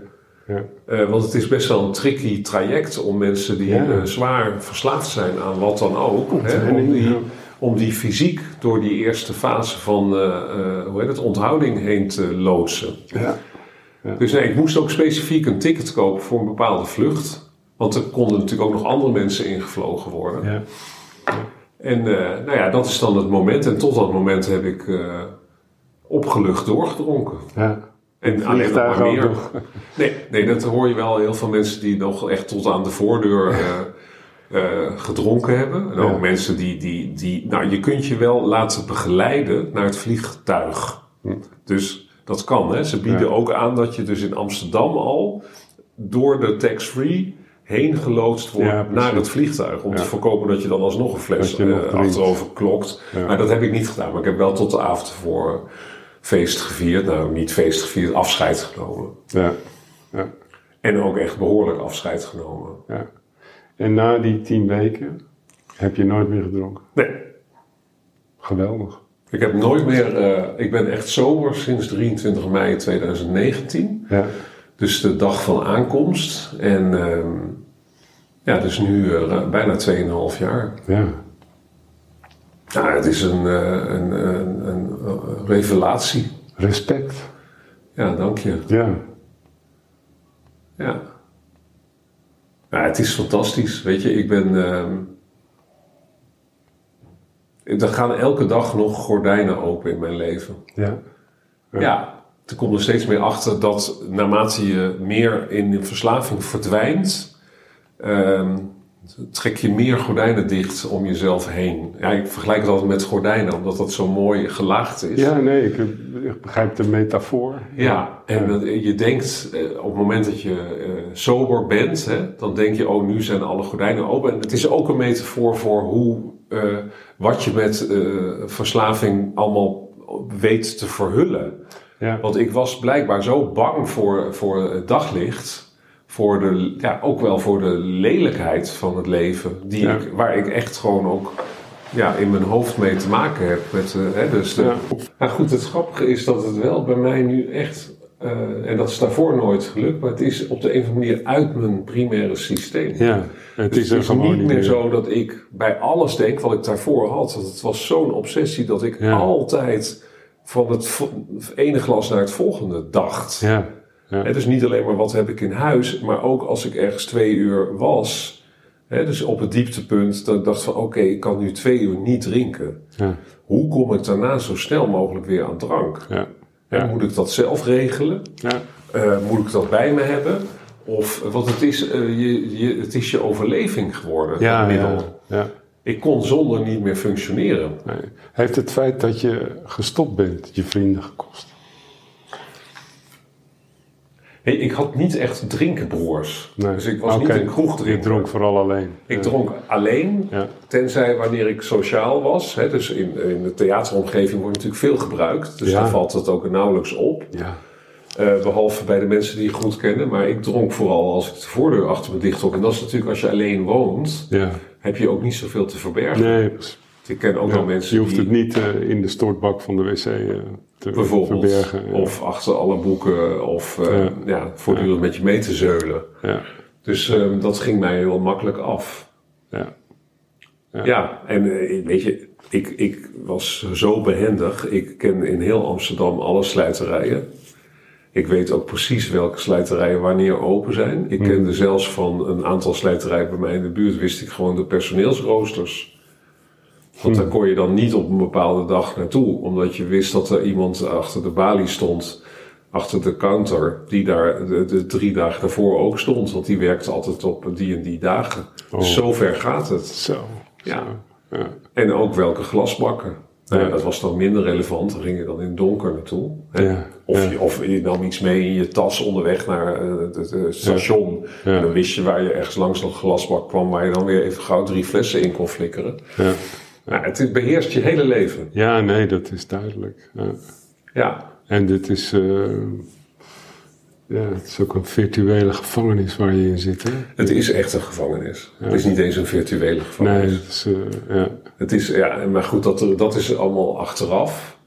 ja, Eh, want het is best wel een tricky traject om mensen die Ja. eh, zwaar verslaafd zijn aan wat dan ook. Hè, om, die, om die fysiek door die eerste fase van hoe heet het, onthouding heen te loodsen. ja, Dus nee, ik moest ook specifiek een ticket kopen voor een bepaalde vlucht. Want er konden natuurlijk ook nog andere mensen ingevlogen worden. En eh, nou ja, dat is dan het moment. En tot dat moment heb ik eh, opgelucht doorgedronken. Ja. En alleen nog maar meer. nog. Nee, nee, dat hoor je wel. Heel veel mensen die nog echt tot aan de voordeur eh, gedronken hebben. En ook Ja. mensen die, die, die... Nou, je kunt je wel laten begeleiden naar het vliegtuig. Dus dat kan, hè. Ze bieden Ja. ook aan dat je dus in Amsterdam al... door de tax-free heen geloodst wordt Ja, naar het vliegtuig. Om Ja. te voorkomen dat je dan alsnog een fles eh, achterover klokt. Ja. Maar dat heb ik niet gedaan. Maar ik heb wel tot de avond ervoor feest gevierd. Nou, niet feest gevierd, afscheid genomen. Ja. Ja. En ook echt behoorlijk afscheid genomen. ja. En na die tien weken heb je nooit meer gedronken. Nee, Geweldig. ik heb nooit meer. eh, ik ben echt sober sinds 23 mei 2019. Ja. Dus de dag van aankomst. En ehm, ja, dus nu eh, bijna 2,5 jaar. Ja. Ja, het is een, eh, een, een, een, eh, revelatie. Respect. Ja, dank je. Ja. Ja. ja, het is fantastisch. Weet je, ik ben. ehm, er gaan elke dag nog gordijnen open in mijn leven. Ja. Ja, er komt er steeds meer achter dat naarmate je meer in de verslaving verdwijnt, ehm, trek je meer gordijnen dicht om jezelf heen. Ja, ik vergelijk het altijd met gordijnen, omdat dat zo mooi gelaagd is. Ja, nee, ik, ik begrijp de metafoor. Ja, en dat- je denkt eh, op het moment dat je eh, sober bent, hè, dan denk je, oh, nu zijn alle gordijnen open. En het is ook een metafoor voor hoe, eh, wat je met verslaving allemaal weet te verhullen. Ja. Want ik was blijkbaar zo bang voor, voor het daglicht, voor de, ja, ook wel voor de lelijkheid van het leven, die Ja. ik, waar ik echt gewoon ook ja, in mijn hoofd mee te maken heb. Met, eh, hè, dus de, Ja. maar goed, het grappige is dat het wel bij mij nu echt, eh, en dat is daarvoor nooit gelukt, maar het is op de een of andere manier uit mijn primaire systeem. Ja, het Dus is het is gewoon niet meer zo dat ik bij alles denk wat ik daarvoor had. Want het was zo'n obsessie dat ik Ja. altijd van het ene glas naar het volgende dacht. Ja, ja. Hè, dus niet alleen maar wat heb ik in huis, maar ook als ik ergens twee uur was. Hè, dus op het dieptepunt, dat ik dacht van oké, ik kan nu twee uur niet drinken. ja, Hoe kom ik daarna zo snel mogelijk weer aan drank? ja, Hè. Moet ik dat zelf regelen? ja, Eh, moet ik dat bij me hebben? Of, want het is, eh, je, je, het is je overleving geworden, ja, dat middel. ja, ja. Ik kon zonder niet meer functioneren. Nee. Heeft het feit dat je gestopt bent je vrienden gekost? Hey, ik had niet echt drinkenbroers. Nee. Dus ik was niet een kroegdrinker. Je dronk vooral alleen. Ik Ja. dronk alleen, Ja. tenzij wanneer ik sociaal was. Hè, dus in, in de theateromgeving wordt natuurlijk veel gebruikt. Dus Ja. daar valt het ook nauwelijks op. Ja, Eh, behalve bij de mensen die je goed kennen. Maar ik dronk vooral als ik de voordeur achter me dicht trok. En dat is natuurlijk als je alleen woont, ja. heb je ook niet zoveel te verbergen. Nee, precies. Ik ken ook Ja, wel mensen je hoeft die het niet eh, in de stortbak van de wc eh, te bijvoorbeeld, verbergen. Ja. of achter alle boeken, of eh, Ja. voortdurend met je mee te zeulen. Ja, Dus eh, dat ging mij heel makkelijk af. ja, Ja. Ja, en weet je, ik, ik was zo behendig. Ik ken in heel Amsterdam alle slijterijen. Ik weet ook precies welke slijterijen wanneer open zijn. Ik kende zelfs van een aantal slijterijen bij mij in de buurt, wist ik gewoon de personeelsroosters. Want daar kon je dan niet op een bepaalde dag naartoe, omdat je wist dat er iemand achter de balie stond, achter de counter, die daar de, de drie dagen daarvoor ook stond. Want die werkte altijd op die en die dagen. Dus zo ver gaat het. zo. Ja. zo, Ja, En ook welke glasbakken. Nou, ja, dat was dan minder relevant. Dan ging je dan in het donker naartoe. Ja, Of, ja. Je, of je nam iets mee in je tas onderweg naar eh, het, station. En dan wist je waar je ergens langs een glasbak kwam... waar je dan weer even gauw drie flessen in kon flikkeren. Nou, het beheerst je hele leven. ja, nee, dat is duidelijk. Ja. Ja, En dit is, eh, ja, het is ook een virtuele gevangenis waar je in zit. Hè? het is echt een gevangenis. Het is niet eens een virtuele Nee, gevangenis. het is, eh, ja, Het is, ja, maar goed, dat, dat is allemaal achteraf.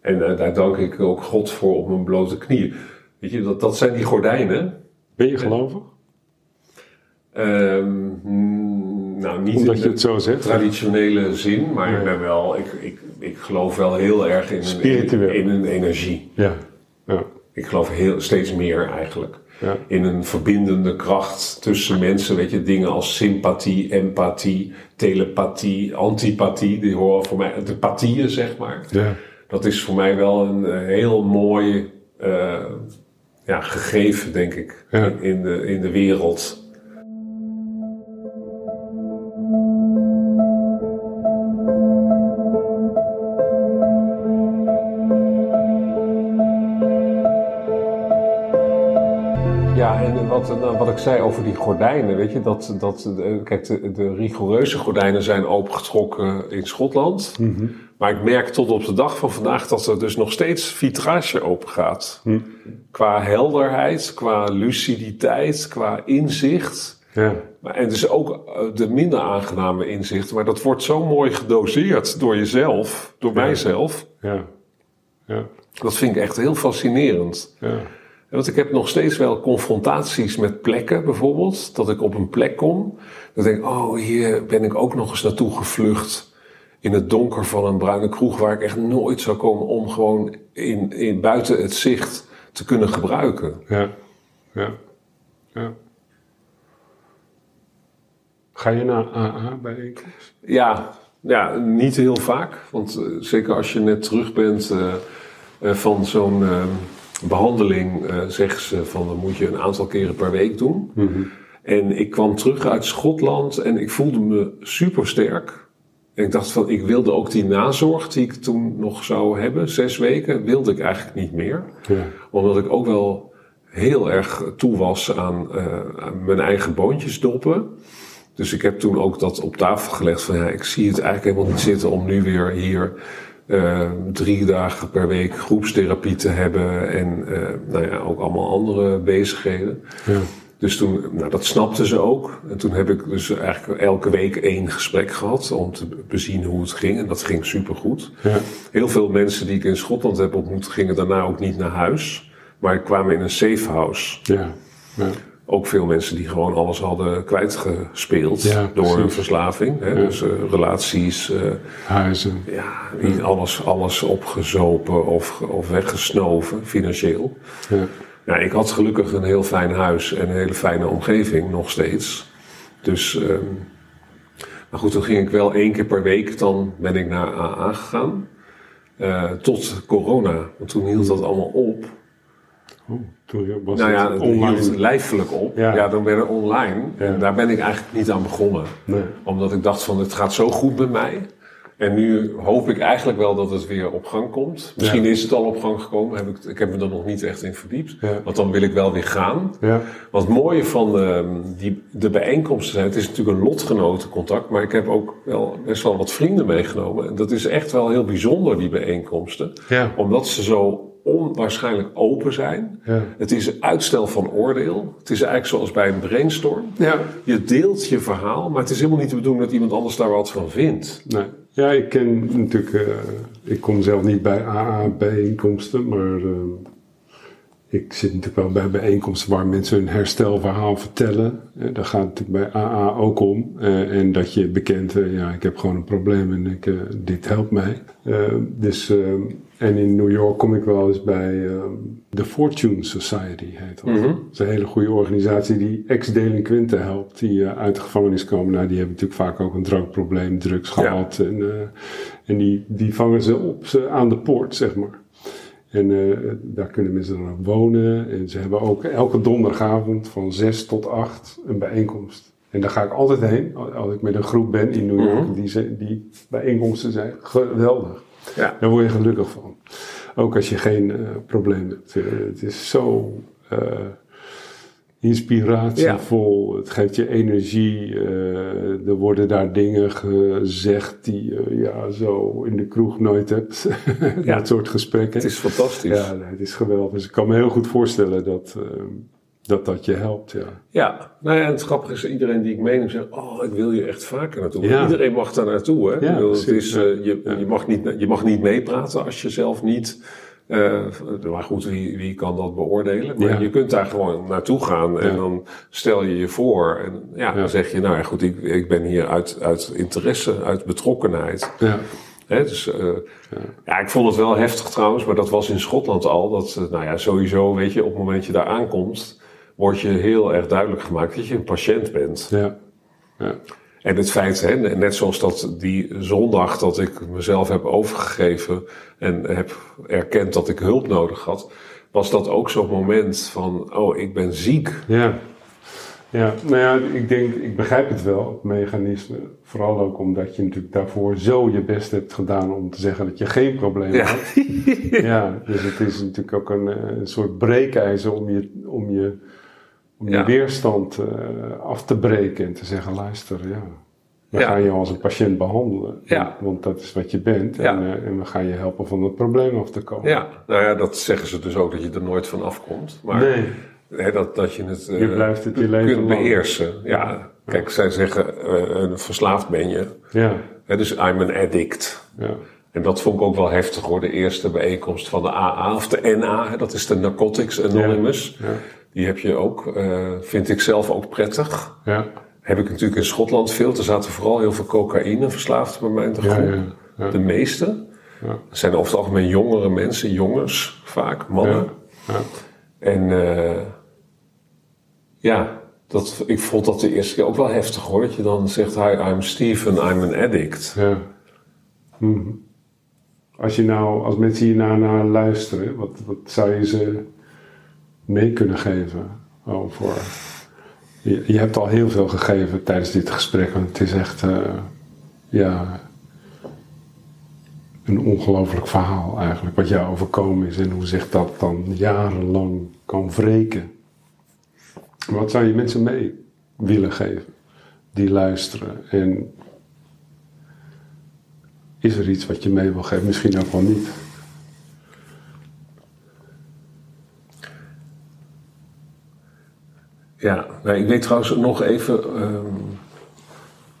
En eh, daar dank ik ook God voor op mijn blote knieën. Weet je, dat, dat zijn die gordijnen... Ben je gelovig? Ehm, nou, niet Omdat in je de het zo zegt. traditionele zin, maar ik ben wel, ik, ik, ik geloof wel heel erg in een, in, een energie. Ja, ja, Ik geloof heel, steeds meer eigenlijk. Ja. In een verbindende kracht tussen mensen, weet je, dingen als sympathie, empathie, telepathie, antipathie, die horen voor mij, de pathieën zeg maar. Ja. Dat is voor mij wel een eh, heel mooi eh, ja, gegeven, denk ik, Ja. in, in, de, in de wereld. Wat, nou, wat ik zei over die gordijnen, weet je, dat, dat eh, kijk, de, de rigoureuze gordijnen zijn opengetrokken in Schotland. Maar ik merk tot op de dag van vandaag dat er dus nog steeds vitrage open gaat. Qua helderheid, qua luciditeit, qua inzicht. Ja. Maar, en dus ook eh, de minder aangename inzichten. Maar dat wordt zo mooi gedoseerd door jezelf, door mijzelf. Ja. Ja. Dat vind ik echt heel fascinerend. Ja. Want ik heb nog steeds wel confrontaties met plekken bijvoorbeeld. Dat ik op een plek kom. Dan denk ik, oh hier ben ik ook nog eens naartoe gevlucht. In het donker van een bruine kroeg waar ik echt nooit zou komen om gewoon in, in, buiten het zicht te kunnen gebruiken. Ja. Ja. Ja. Ga je naar AA bijeenkomst? Ja, ja, niet heel vaak. Want eh, zeker als je net terug bent eh, eh, van zo'n behandeling, eh, zeggen ze van dan moet je een aantal keren per week doen. En ik kwam terug uit Schotland en ik voelde me super sterk. En ik dacht van, ik wilde ook die nazorg die ik toen nog zou hebben, zes weken, wilde ik eigenlijk niet meer. Ja. Omdat ik ook wel heel erg toe was aan, eh, aan mijn eigen boontjes doppen. Dus ik heb toen ook dat op tafel gelegd van ja, ik zie het eigenlijk helemaal niet zitten om nu weer hier eh, drie dagen per week groepstherapie te hebben en eh, nou ja, ook allemaal andere bezigheden. Ja. Dus toen, nou dat snapten ze ook. En toen heb ik dus eigenlijk elke week één gesprek gehad om te bezien hoe het ging. En dat ging supergoed. Ja. Heel veel mensen die ik in Schotland heb ontmoet gingen daarna ook niet naar huis. Maar kwamen in een safe house. Ja. Ja. Ook veel mensen die gewoon alles hadden kwijtgespeeld Ja, door hun verslaving. Hè? Dus eh, relaties, eh, Huizen. ja, niet alles, alles opgezopen of, of weggesnoven financieel. Ja. Ja, ik had gelukkig een heel fijn huis en een hele fijne omgeving nog steeds. Dus, ehm, maar goed, toen ging ik wel één keer per week, dan ben ik naar AA gegaan. Eh, tot corona, want toen hield dat allemaal op. Oh, toen was nou ja, het online. hield lijfelijk op. Ja. Ja, dan het online. Ja. En daar ben ik eigenlijk niet aan begonnen. Nee. Omdat ik dacht van, het gaat zo goed met mij. En nu hoop ik eigenlijk wel dat het weer op gang komt. Misschien Ja. is het al op gang gekomen. Heb ik, ik heb me er nog niet echt in verdiept. Ja. Want dan wil ik wel weer gaan. Ja. Wat het mooie van ehm, die, de bijeenkomsten zijn, het is natuurlijk een lotgenotencontact, maar ik heb ook wel best wel wat vrienden meegenomen. En dat is echt wel heel bijzonder, die bijeenkomsten. Omdat ze zo onwaarschijnlijk open zijn. Ja. Het is uitstel van oordeel. Het is eigenlijk zoals bij een brainstorm. Ja. Je deelt je verhaal, maar het is helemaal niet de bedoeling dat iemand anders daar wat van vindt. Nee. Ja, ik ken natuurlijk, eh, ik kom zelf niet bij AA-bijeenkomsten, maar eh, ik zit natuurlijk wel bij bijeenkomsten waar mensen hun herstelverhaal vertellen. Eh, daar gaat het natuurlijk bij AA ook om. Eh, en dat je bekent, eh, ja, ik heb gewoon een probleem en ik, dit helpt mij. Dus, en in New York kom ik wel eens bij The Fortune Society, heet dat. Dat is een hele goede organisatie die ex-delinquenten helpt die uit de gevangenis komen. Nou, die hebben natuurlijk vaak ook een drankprobleem, drugs Ja. gehad. En, en die, die vangen ze op ze aan de poort, zeg maar. En eh, daar kunnen mensen dan ook wonen. En ze hebben ook elke donderdagavond van 6 tot 8 een bijeenkomst. En daar ga ik altijd heen, als ik met een groep ben in New York. die, ze- die bijeenkomsten zijn geweldig. Ja. Daar word je gelukkig van. Ook als je geen eh, probleem hebt. Eh, het is zo inspiratievol. Het geeft je energie. eh, er worden daar dingen gezegd die je ja, zo in de kroeg nooit hebt. Ja. Dat soort gesprekken. Het is fantastisch. Ja, het is geweldig. Dus ik kan me heel goed voorstellen dat eh, dat, dat je helpt. Ja. Ja, nou ja, en het grappige is, iedereen die ik meeneem zegt, oh, ik wil je echt vaker naartoe. Ja. Iedereen mag daar naartoe, hè. Ja, Ik bedoel, het is, eh, je, je, mag niet, je mag niet meepraten als je zelf niet... eh, maar goed, wie, wie kan dat beoordelen? Maar Ja. je kunt daar gewoon naartoe gaan en Ja. dan stel je je voor. En ja, Ja. dan zeg je, nou ja, goed, ik, ik ben hier uit, uit interesse, uit betrokkenheid. Ja. Hè, dus, eh, ja. ik vond het wel heftig trouwens, maar dat was in Schotland al. Dat, eh, nou ja, sowieso, weet je, op het moment dat je daar aankomt, wordt je heel erg duidelijk gemaakt dat je een patiënt bent. Ja. ja. En het feit, hè, net zoals dat die zondag dat ik mezelf heb overgegeven en heb erkend dat ik hulp nodig had, was dat ook zo'n moment van, oh, ik ben ziek. Ja. Ja, nou ja, ik denk, ik begrijp het wel, het mechanisme. Vooral ook omdat je natuurlijk daarvoor zo je best hebt gedaan om te zeggen dat je geen probleem Ja. had. Ja, dus het is natuurlijk ook een, eh, een soort breekijzer om je, om je, om Ja. je weerstand eh, af te breken en te zeggen, luister, ja, we gaan je als een patiënt behandelen. Ja. Want, dat is wat je bent. Ja. En, eh, en we gaan je helpen van het probleem af te komen. Ja, nou ja, dat zeggen ze dus ook dat je er nooit van afkomt. Maar Nee, hè, dat, dat je het eh, Je blijft het je leven kunt beheersen. Ja, kijk, zij zeggen, eh, een verslaafd ben je. ja, Hè, dus I'm an addict. ja, En dat vond ik ook wel heftig hoor, de eerste bijeenkomst van de AA of de NA, dat is de Narcotics Anonymous. ja, Die heb je ook, eh, vind ik zelf ook prettig. ja, Heb ik natuurlijk in Schotland veel. Er zaten vooral heel veel cocaïne verslaafden bij mij in de ja, groep. ja, ja. De meeste. Ja. Dat zijn over het algemeen jongere mensen, jongens vaak, mannen. En eh, ja, dat, ik vond dat de eerste keer ook wel heftig hoor. Dat je dan zegt, hi, I'm Steven, I'm an addict. Ja. Mhm. Als, je nou, als mensen hier naar, naar luisteren, wat, wat zou je ze mee kunnen geven over. Je, je hebt al heel veel gegeven tijdens dit gesprek, want het is echt eh, ja, een ongelooflijk verhaal eigenlijk, wat jou overkomen is en hoe zich dat dan jarenlang kan wreken. Wat zou je mensen mee willen geven die luisteren en is er iets wat je mee wil geven? Misschien ook wel niet. Ja, nou, ik weet trouwens nog even. ehm,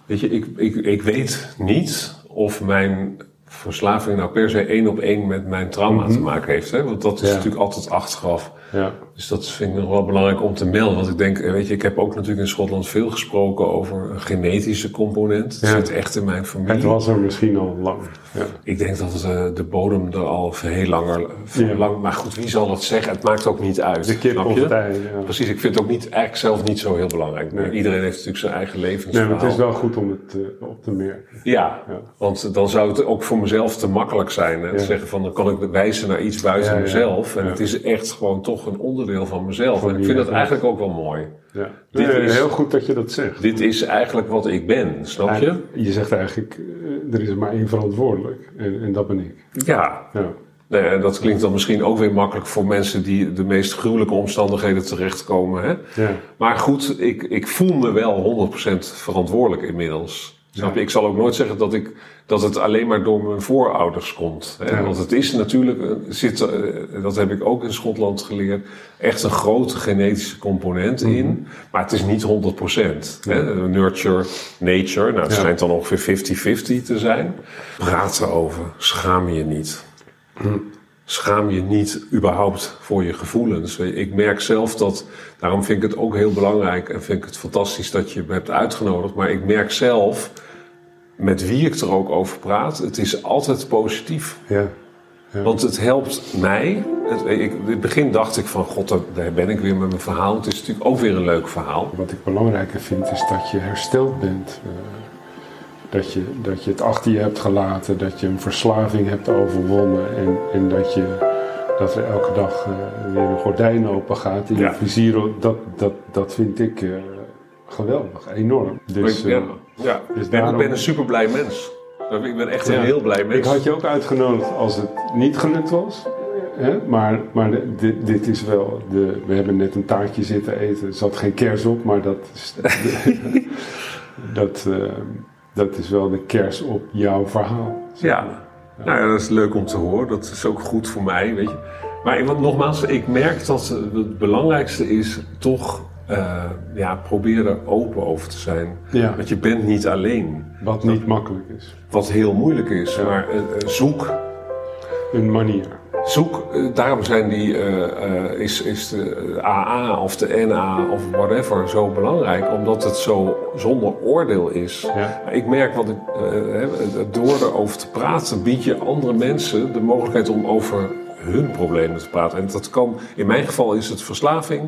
weet je, ik, ik, ik weet niet of mijn verslaving nou per se één op één met mijn trauma te maken heeft. Hè? Want dat is Mhm. Ja. natuurlijk altijd achteraf. Ja, Dus dat vind ik nog wel belangrijk om te melden. Want ik denk, eh, weet je, ik heb ook natuurlijk in Schotland veel gesproken over een genetische component. Het Ja. zit echt in mijn familie. het was er misschien al lang. Ja, Ik denk dat eh, de bodem er al heel langer, veel Ja. lang. Maar goed, wie zal het zeggen? Het maakt ook niet uit. de kip of het ei. Precies, ik vind het ook niet, eigenlijk zelf niet zo heel belangrijk. Nee. Iedereen heeft natuurlijk zijn eigen Nee, levensverhaal. maar het is wel goed om het eh, op te merken. Ja, Ja. want dan zou het ook voor mezelf te makkelijk zijn. Hè? Te zeggen van, dan kan ik wijzen naar iets buiten mezelf. En het is echt gewoon toch een onderdeel van mezelf. Van en ik vind dat eigenlijk ook wel mooi. Ja. Dit Nee, is- Heel goed dat je dat zegt. Dit is eigenlijk wat ik ben, snap je? Je zegt eigenlijk, eh, er is maar één verantwoordelijk. En, en dat ben ik. Ja. Ja. Nee, en dat klinkt dan misschien ook weer makkelijk voor mensen die de meest gruwelijke omstandigheden terechtkomen. Hè? Ja. Maar goed, ik, ik voel me wel 100% verantwoordelijk inmiddels. Snap je? Ik zal ook nooit zeggen dat, ik, dat het alleen maar door mijn voorouders komt. Hè? Want het is natuurlijk, eh, zit, eh, dat heb ik ook in Schotland geleerd, echt een grote genetische component Mhm. in. Maar het is niet 100%. Hè? Nurture, nature, nou het schijnt dan ongeveer 50-50 te zijn. Praat erover, schaam je niet. Schaam je niet überhaupt voor je gevoelens. Ik merk zelf dat, daarom vind ik het ook heel belangrijk en vind ik het fantastisch dat je me hebt uitgenodigd. Maar ik merk zelf, met wie ik er ook over praat, het is altijd positief. Ja. Want het helpt mij. Het, ik, in het begin dacht ik van, god, daar- ben ik weer met mijn verhaal. Het is natuurlijk ook weer een leuk verhaal. Wat ik belangrijker vind is dat je hersteld bent. Eh, dat, je, dat je het achter je hebt gelaten. Dat je een verslaving hebt overwonnen. En, en dat, je, dat er elke dag eh, weer een gordijn open gaat. In Ja. je vizier. Dat, dat, dat vind ik eh, geweldig. Enorm. Dus, ja, ja. dus ik, ben, daarom- ik ben een super blij mens. Ik ben echt een Ja. heel blij mens. Ik had je ook uitgenodigd als het niet gelukt was. Hè? Maar, maar dit, dit is wel. De, we hebben net een taartje zitten eten. Er zat geen kers op, maar dat is, dat, eh, dat is wel de kers op jouw verhaal. Ja. Nou ja, dat is leuk om te horen. Dat is ook goed voor mij, weet je. Maar want nogmaals, ik merk dat het belangrijkste is toch eh, ja, proberen er open over te zijn. Ja. Want je bent niet alleen. Wat niet makkelijk is. Wat heel moeilijk is. Ja. Maar eh, eh, zoek. Een manier. Zoek, daarom zijn die, is, is de AA of de NA of whatever zo belangrijk. Omdat het zo zonder oordeel is. Ja. Ik merk wat ik, door erover te praten, bied je andere mensen de mogelijkheid om over hun problemen te praten. En dat kan, in mijn geval is het verslaving.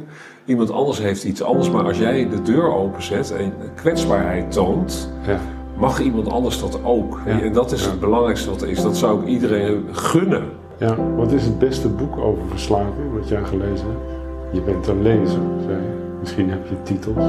Iemand anders heeft iets anders. Maar als jij de deur openzet en kwetsbaarheid toont, Ja. mag iemand anders dat ook. Ja. En dat is het belangrijkste wat er is. Dat zou ik iedereen gunnen. ja. Wat is het beste boek over verslaving wat jij gelezen hebt? Je bent een lezer, zei je. Misschien heb je titels.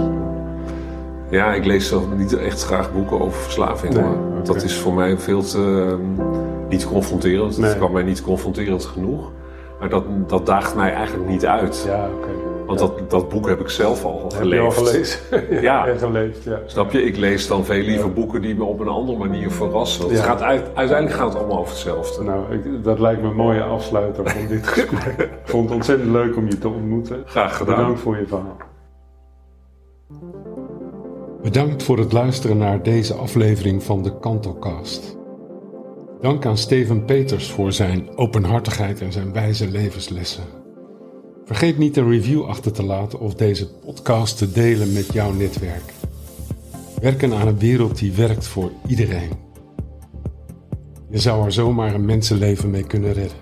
Ja, ik lees zelf niet echt graag boeken over verslaving. Nee. Dat is voor mij veel te ehm, niet confronterend. Nee. Het kan mij niet confronterend genoeg. Maar dat, dat daagt mij eigenlijk niet uit. Ja, oké. Want dat, dat boek heb ik zelf al Heb je geleefd. al gelezen? Ja. En geleefd, ja. Snap je? Ik lees dan veel liever boeken die me op een andere manier verrassen. Het gaat uit, uiteindelijk gaat het allemaal over hetzelfde. Nou, ik, dat lijkt me een mooie afsluiter van dit gesprek. Ik vond het ontzettend leuk om je te ontmoeten. Graag gedaan. Bedankt voor je verhaal. Bedankt voor het luisteren naar deze aflevering van de Kantocast. Dank aan Steven Peters voor zijn openhartigheid en zijn wijze levenslessen. Vergeet niet een review achter te laten of deze podcast te delen met jouw netwerk. Werken aan een wereld die werkt voor iedereen. Je zou er zomaar een mensenleven mee kunnen redden.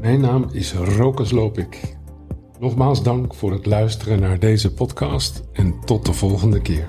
Mijn naam is Rokas Lopik. Nogmaals dank voor het luisteren naar deze podcast en tot de volgende keer.